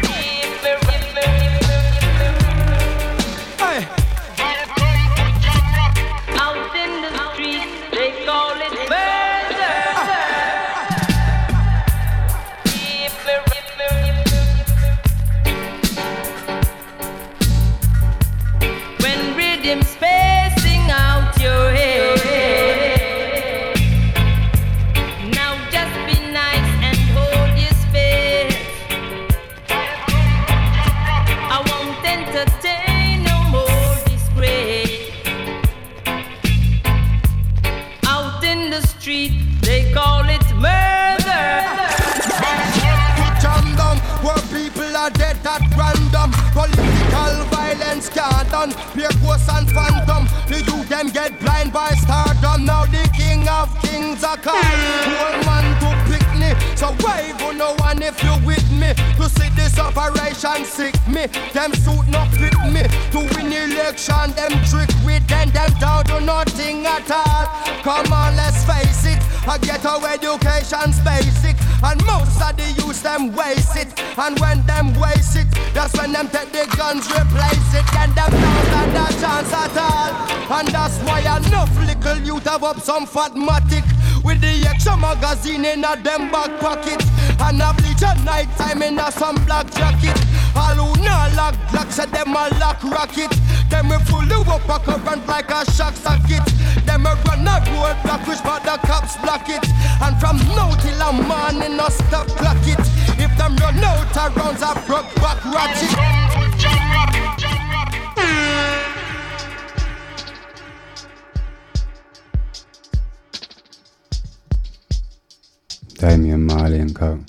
Pure ghosts and phantom. The youth them get blind by stardom. Now the king of kings are called. Old man to pick me. So wave on no one if you with me. To see this operation sick me. Them suit not fit me. To win election, them trick with them. Them down to nothing at all. Come on, let's face it. A ghetto education's basic. And most of the them waste it. And when them waste it, that's when them take the guns, replace it. Then them don't stand a chance at all. And that's why enough little youth have up some fatmatic. With the extra magazine in a them back pocket. And a bleach at night time in a some black jacket. All who not lock black said them a lock rocket. Them we full up a current like a shock socket. Them a run a road block which but the cops block it. And from now till a morning no stop clock it. If them run out of rounds a broke back ratchet. Damian Marley and Co.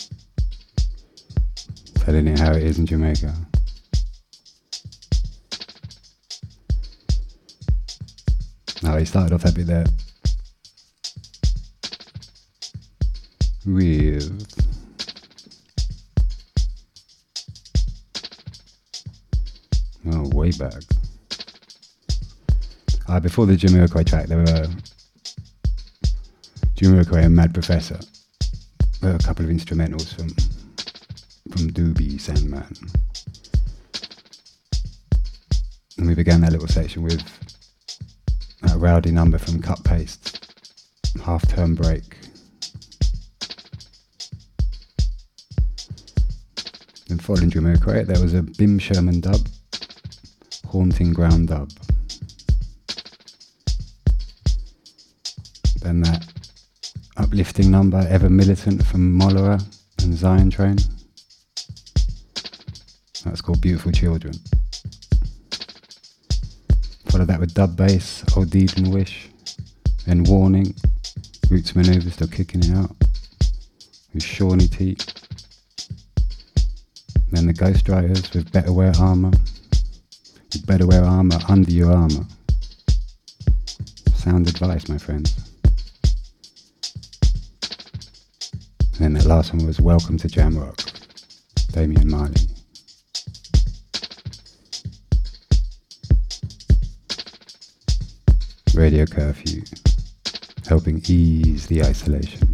Telling it how it is in Jamaica. Now he started off happy there. With Oh, way back. Uh, before the Jamiroquai track, there were Jamiroquai and Mad Professor. There were a couple of instrumentals from from Doobie Sandman. And we began that little section with a rowdy number from Cut Paste, Half Term Break. Then following Jamiroquai, there was a Bim Sherman dub, Haunting Ground dub. Then that uplifting number, Ever Militant from Molera and Zion Train. That's called Beautiful Children. Follow that with dub bass, Old Deed and Wish. Then Warning, Roots Manuva still kicking it out. With Shawnee Teat. Then the Ghost Riders with Better Wear Armour. Better wear armour under your armour. Sound advice, my friends. And then the last one was Welcome to Jamrock, Damian Marley. Radio curfew, helping ease the isolation.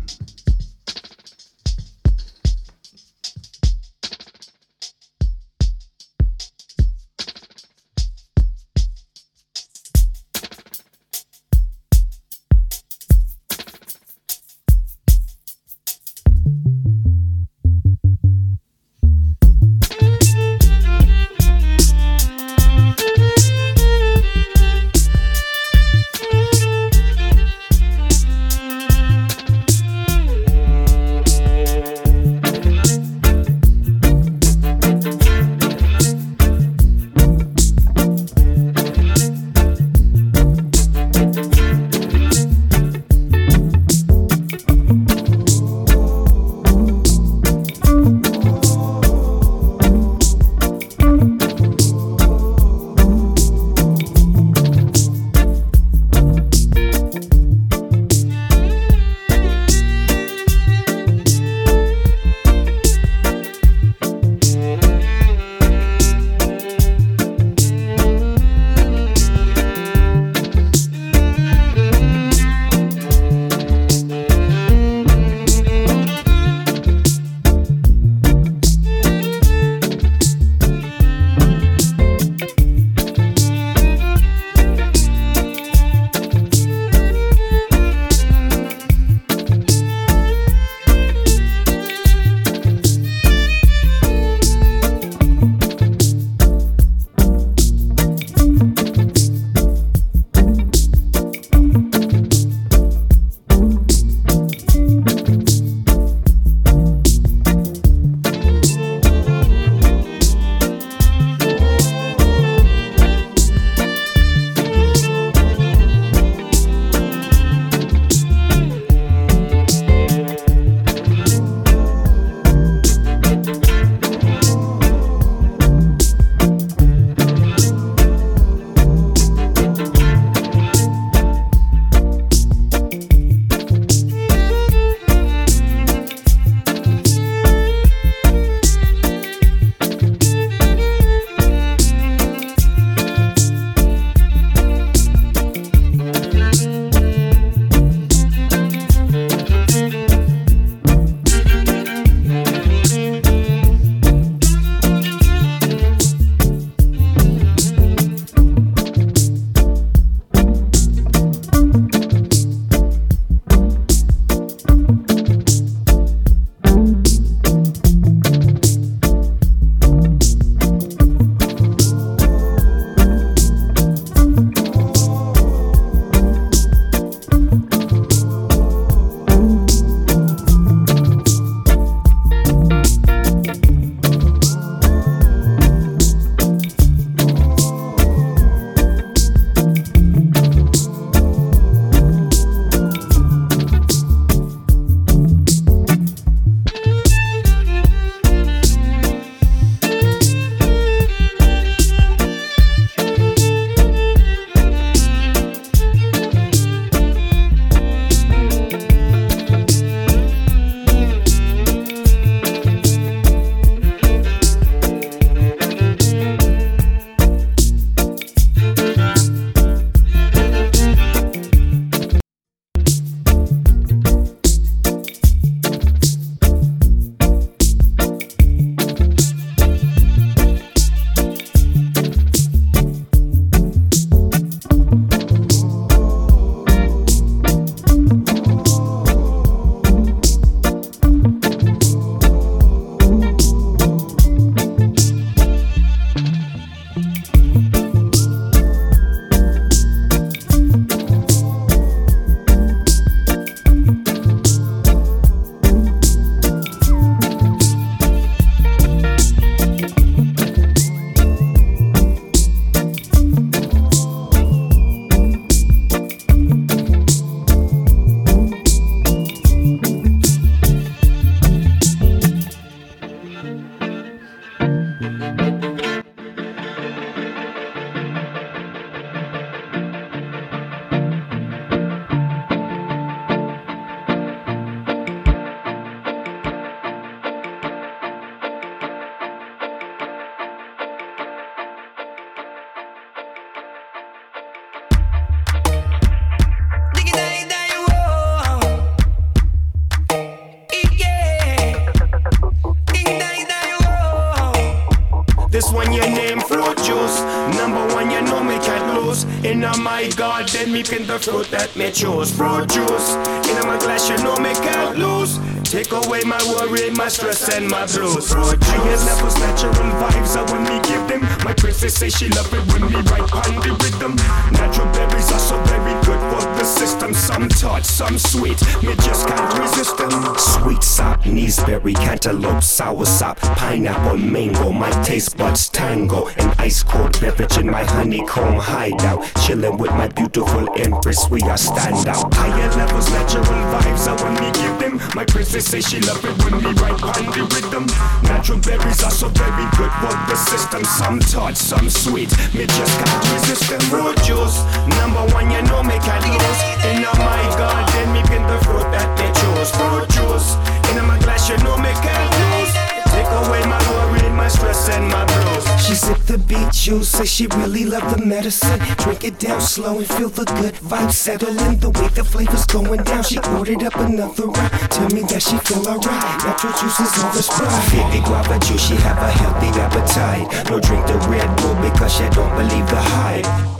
Choose. Fruit juice in my glass, you know me can't lose. Take away my worry, my stress, and my blues. Higher levels, natural vibes are when me give them. My princess say she love it when me right on the rhythm. Natural berries are so very good for the system. Some tart, some sweet, me just can't resist them. Sweet sop, berry, cantaloupe, sour sop, pineapple, mango. My taste buds tango. An ice cold beverage in my honeycomb hideout. Chilling with my beautiful empress, we are stand out. Higher levels, natural vibes I want me give them. My princess say she love it when me right on the rhythm. Natural berries are so very good for the system. Some tart, some sweet, me just can't resist them. Fruit juice, number one, you know me can't lose. In my garden, me pin the fruit that they choose. Fruit juice, in my glass, you know me can't lose. Take away my worry, my stress, and my blues. She sipped the beet juice, say she really loved the medicine. Drink it down slow and feel the good vibes settling. The way the flavor's going down, she ordered up another round. Tell me that she feel alright. Natural juice is all the sprite. Baby guava juice, she have a healthy appetite. No drink the Red Bull because she don't believe the hype.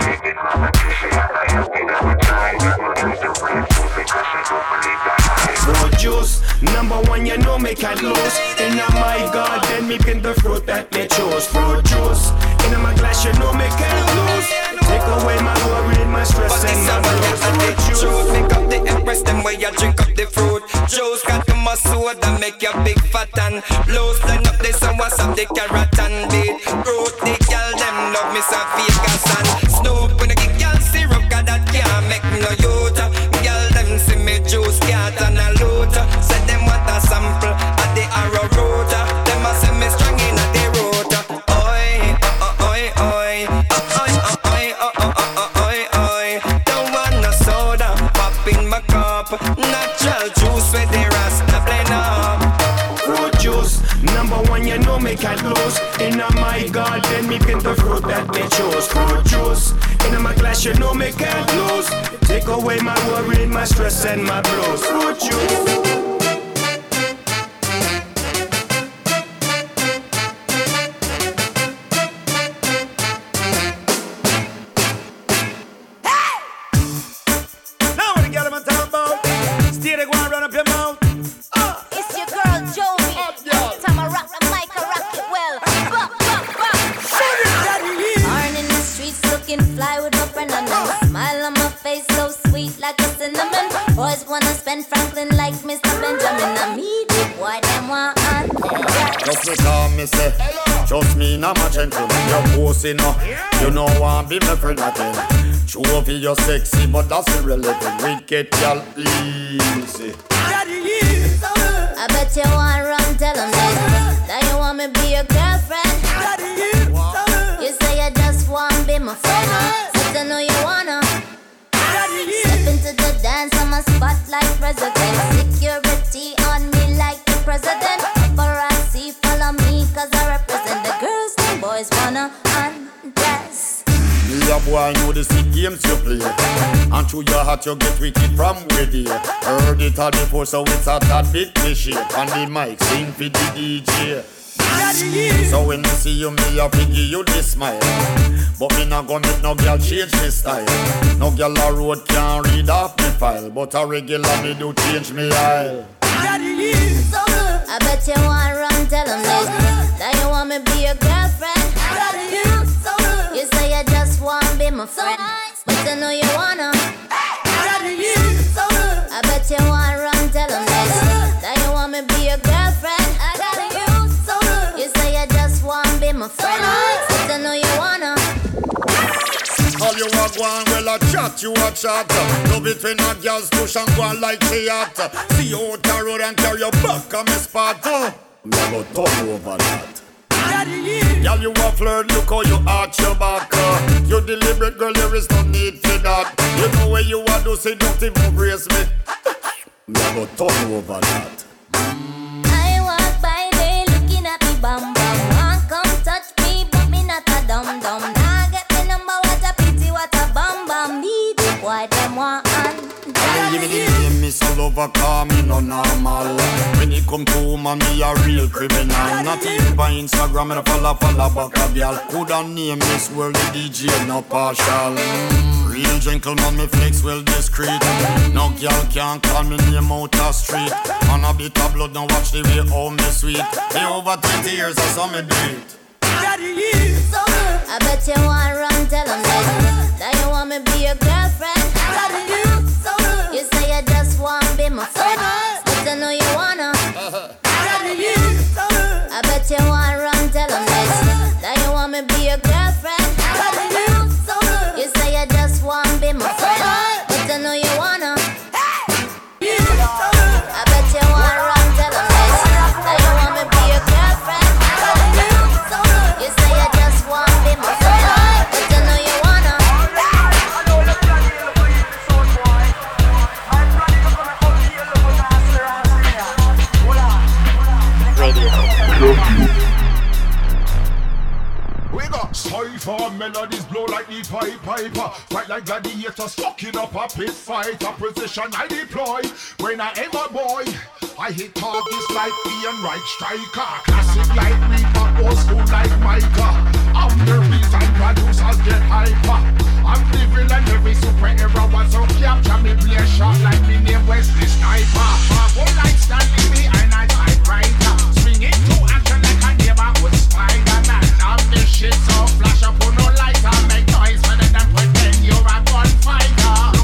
Fruit juice, number one, you know me can't lose. In my garden, me pin the fruit that me choose. Fruit juice, in my glass, you know me can't lose. Take away my worry, my stress, and my blues. Fruit juice. Make up the empress, them way you drink up the fruit. Juice got to my soda, make you big fat and loose. Line up the sun, what's up the carrot and beet. Root the girl, them love me some Vegas and can't lose. In my garden, me pin the fruit that they chose. Fruit juice, in my glass, you know me can't lose. Take away my worry, my stress, and my blues. Fruit juice. Boys wanna spend Franklin like Mr. Benjamin. I meet the boy, them want Just because me say Trust me, not my gentleman You're pussy no You know I be my friend again True for you sexy But that's irrelevant Wicked girl easy I bet you want run, tell them this. That you want me be your girlfriend. You say you just want to be my friend. But I know you wanna. Into the dance, I'm a spotlight president. Security on me like the president. Paparazzi follow me cause I represent the girls and boys wanna undress. Me a boy know the sick games you play And through your heart you get wicked from where they Heard it all before so it's a tad bit cliche On the mic sing for the DJ So when me see you, me a give you this smile But me not gonna make no girl change me style No girl a road can't read off me file But a regular me do change me aisle I bet you want run, tell them this. That you want me be your girlfriend. You say you just want be my friend. But I know you wanna. I bet you want you a go on, well a chat, you a chat Love it when a girl's push and go on like she hot See you out the road and carry your back on me spot. Me a go turn over that Girl, you a flirt, look how you arch your back uh. You deliberate, girl, there is no need for that You know where you a do, say don't even brace me Me a go turn over that I walk by they looking at me bum bum. Want come touch me, but me not a dum dum. Lover, call me no normal When it come to woman, me a real criminal Not even by Instagram, and follow, follow back a girl Coulda name Miss World, the DJ, no partial Real gentleman, me flex well discreet. No girl can call me name out the street. On a bit of blood, now watch the way home me sweet. Me over 20 years, I saw me do it. I bet you want run, tell them that, that you want me be your girlfriend. You want run, cipher melodies blow like the pipe piper. Fight like gladiators, fucking up a pit fight. A position I deploy when I aim a boy. I hit targets like Ian Wright striker. Classic like Reaper, old school like Micah. I'm the reason producers get hyper. I'm living and every superhero was so capture me play a shot like me name Wesley Sniper. Marvel like Stanley me and I typewriter. Swing into action flash up on no lighter. Make noise better than pretend you're a gunfighter.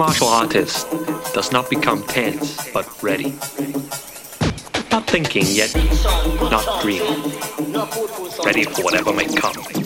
Martial artist does not become tense, but ready. Not thinking, yet not dreaming. Ready for whatever may come.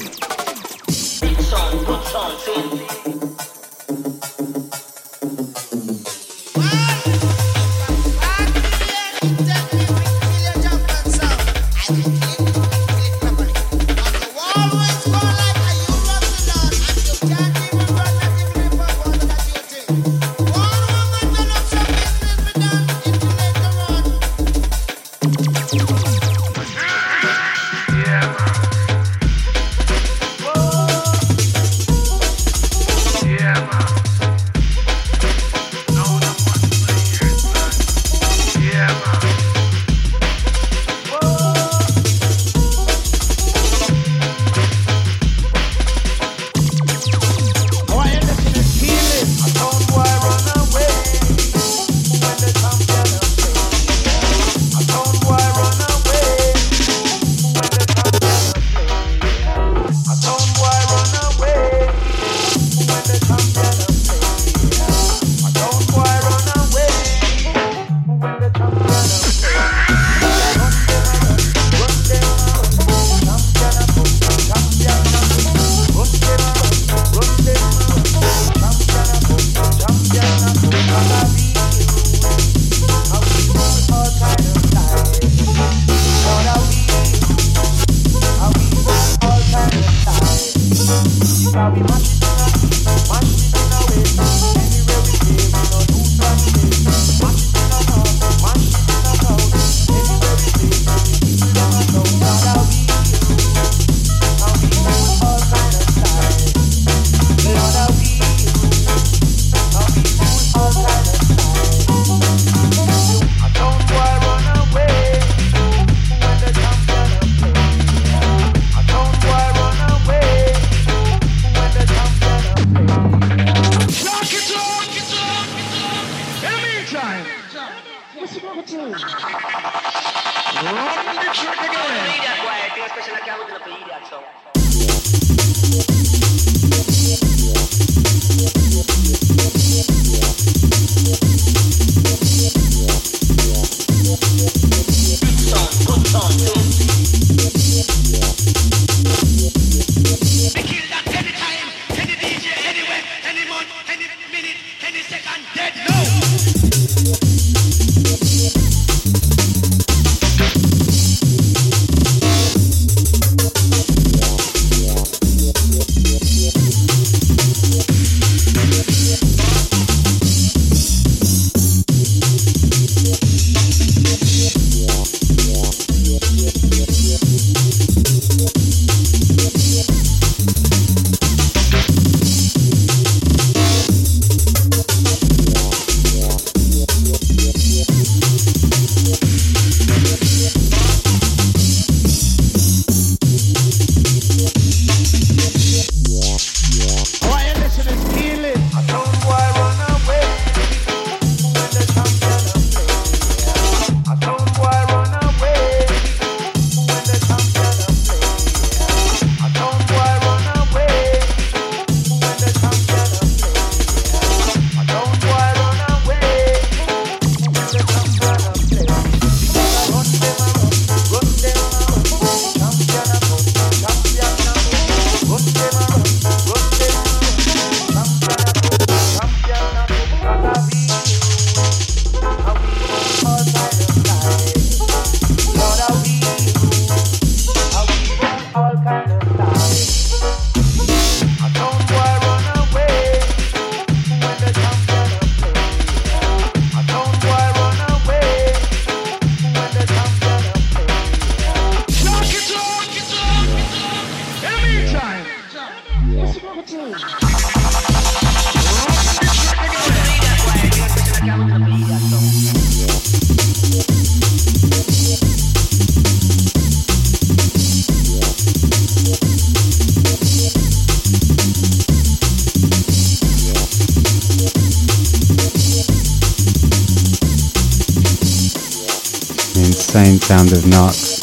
sound of Knox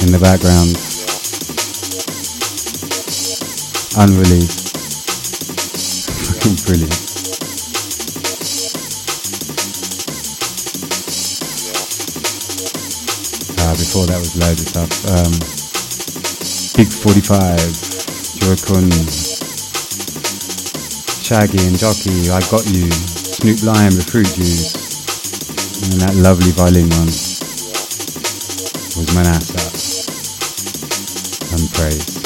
in the background. Unreleased. Fucking brilliant. Uh, before that was loads of stuff. Um, Big 45, Joy-Con, Shaggy and Jockey, I Got You, Snoop Lion, the fruit Juice, and that lovely violin one was Manasa. And praise.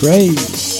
Praise.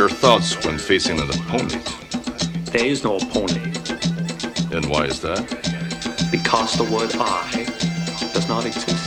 Your thoughts when facing an opponent? There is no opponent. And why is that? Because the word I does not exist.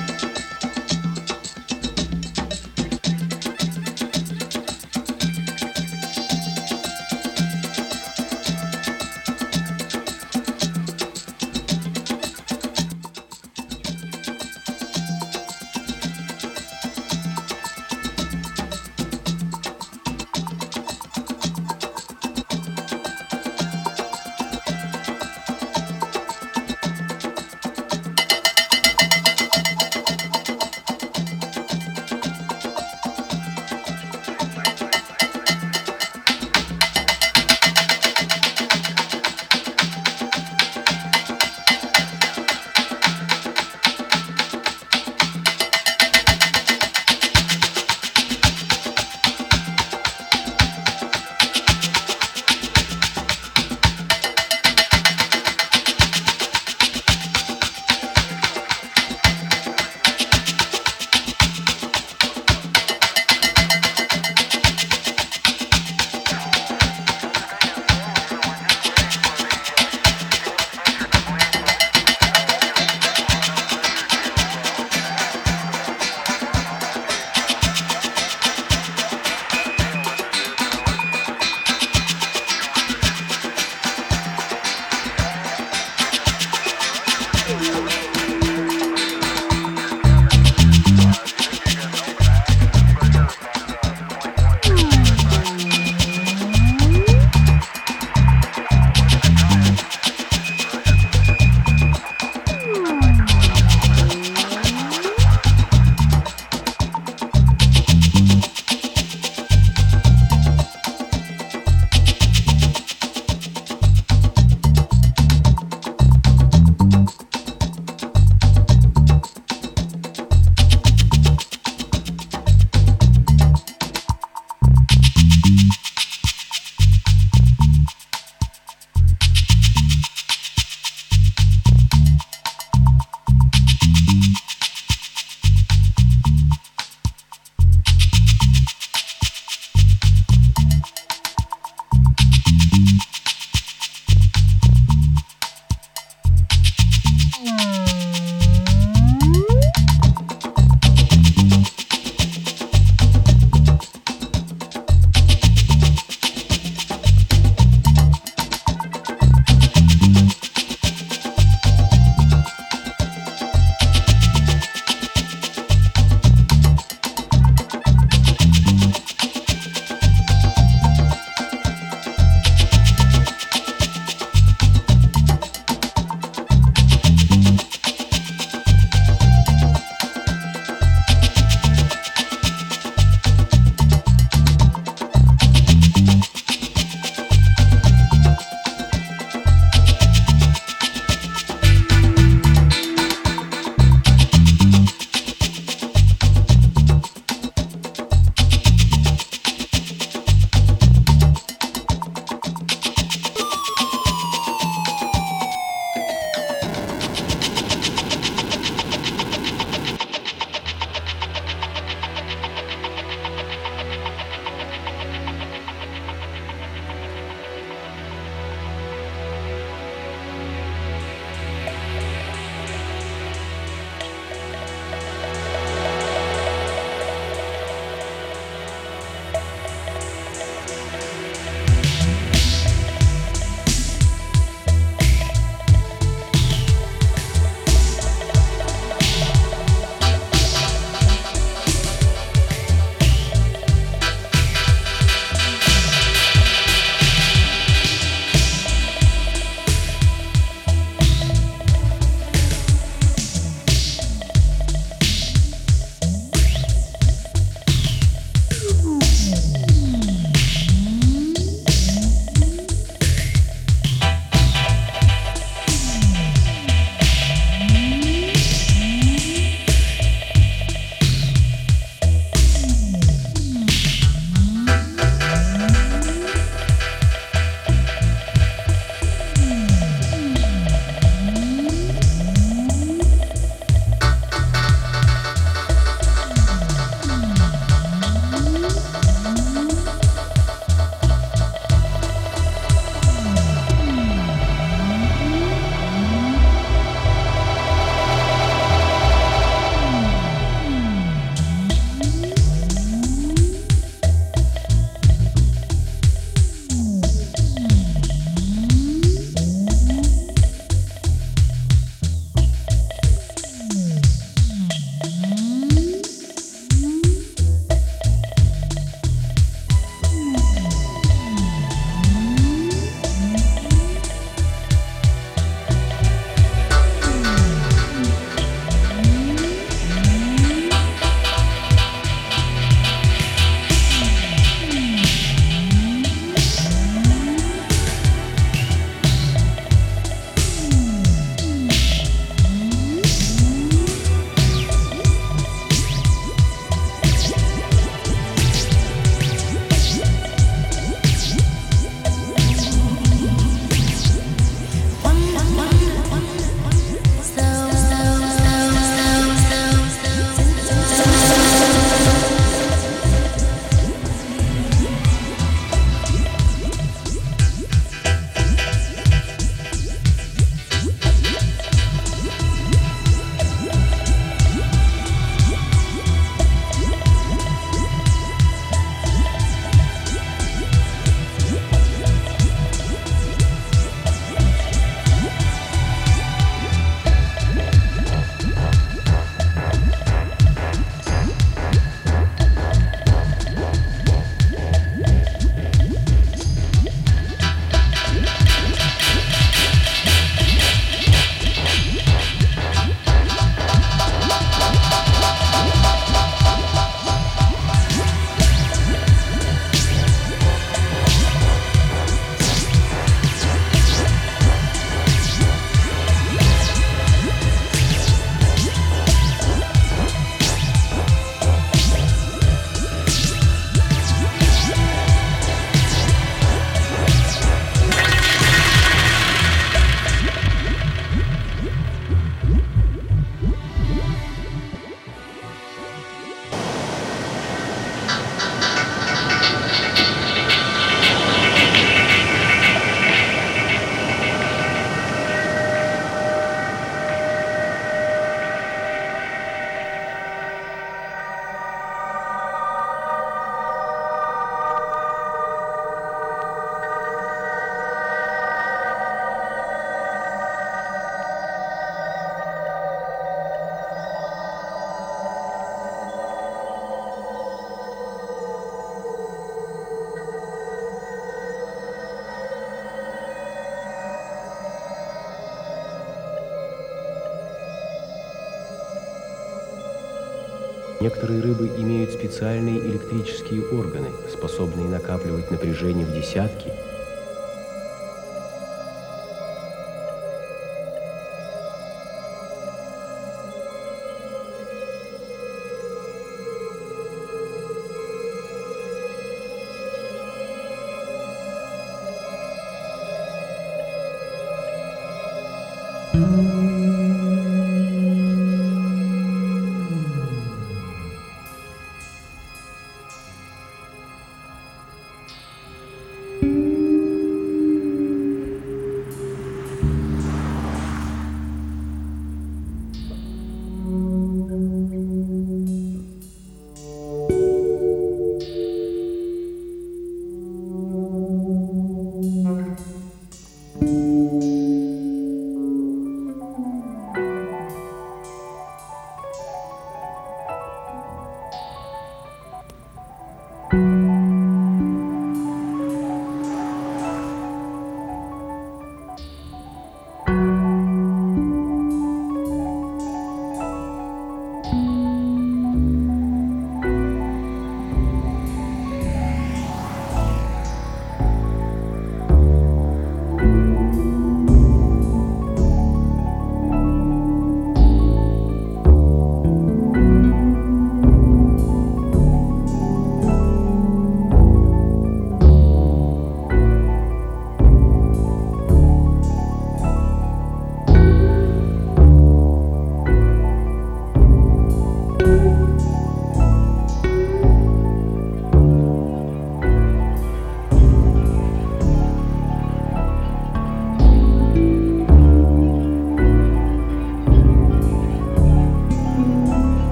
Некоторые рыбы имеют специальные электрические органы, способные накапливать напряжение в десятки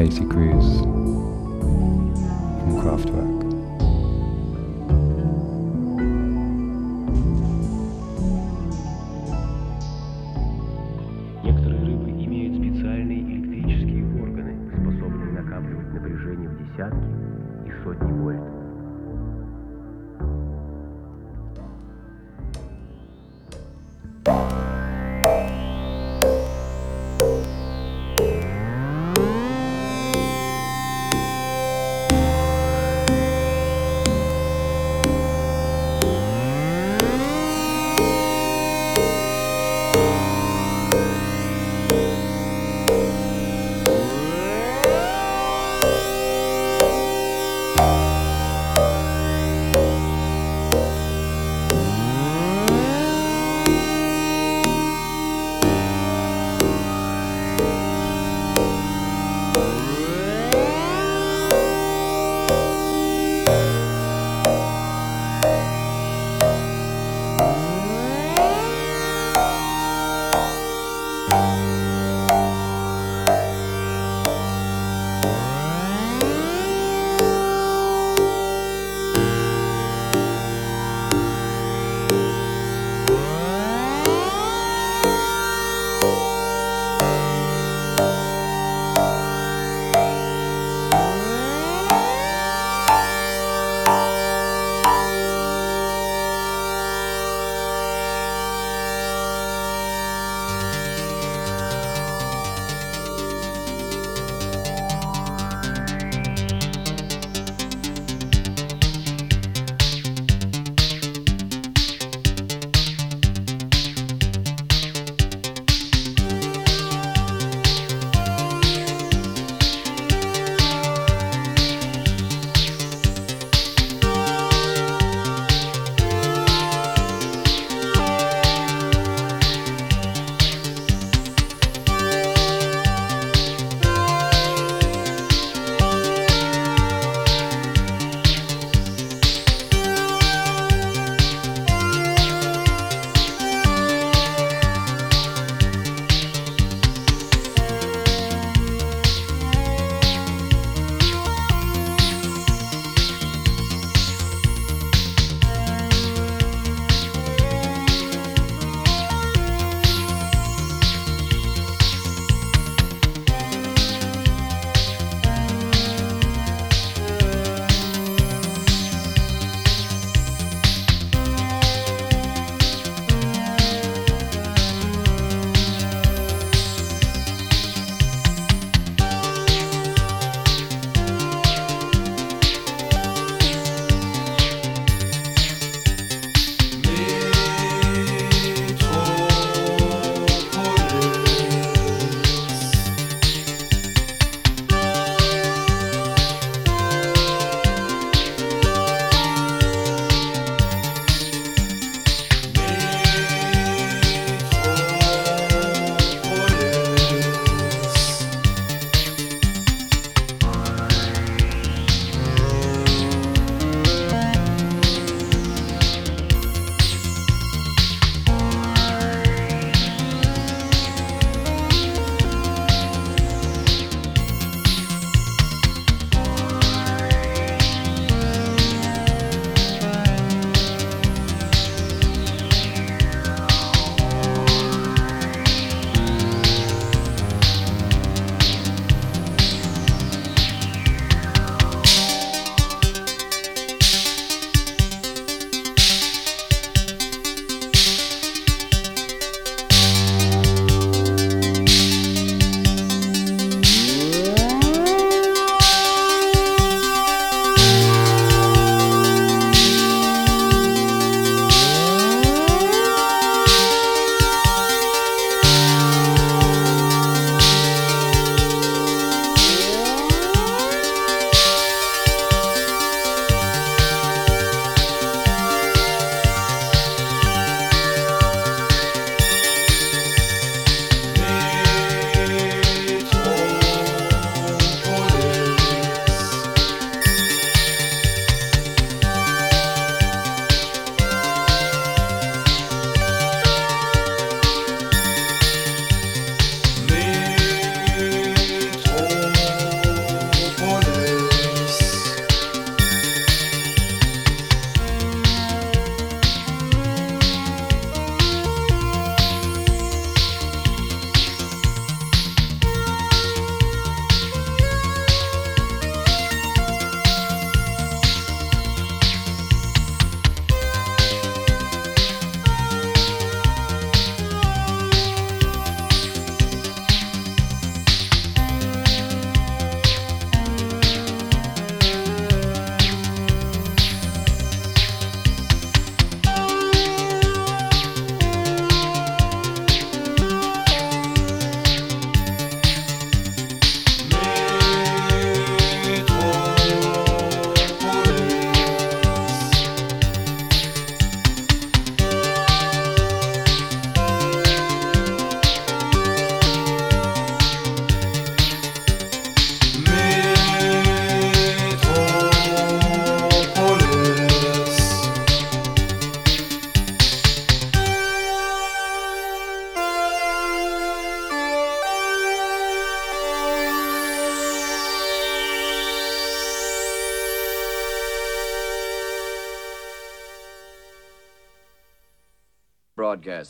with a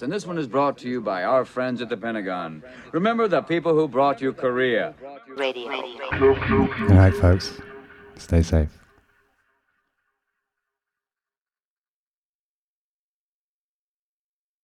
broadcast, and this one is brought to you by our friends at the Pentagon. Remember the people who brought you Korea. Radio. All right, folks. Stay safe.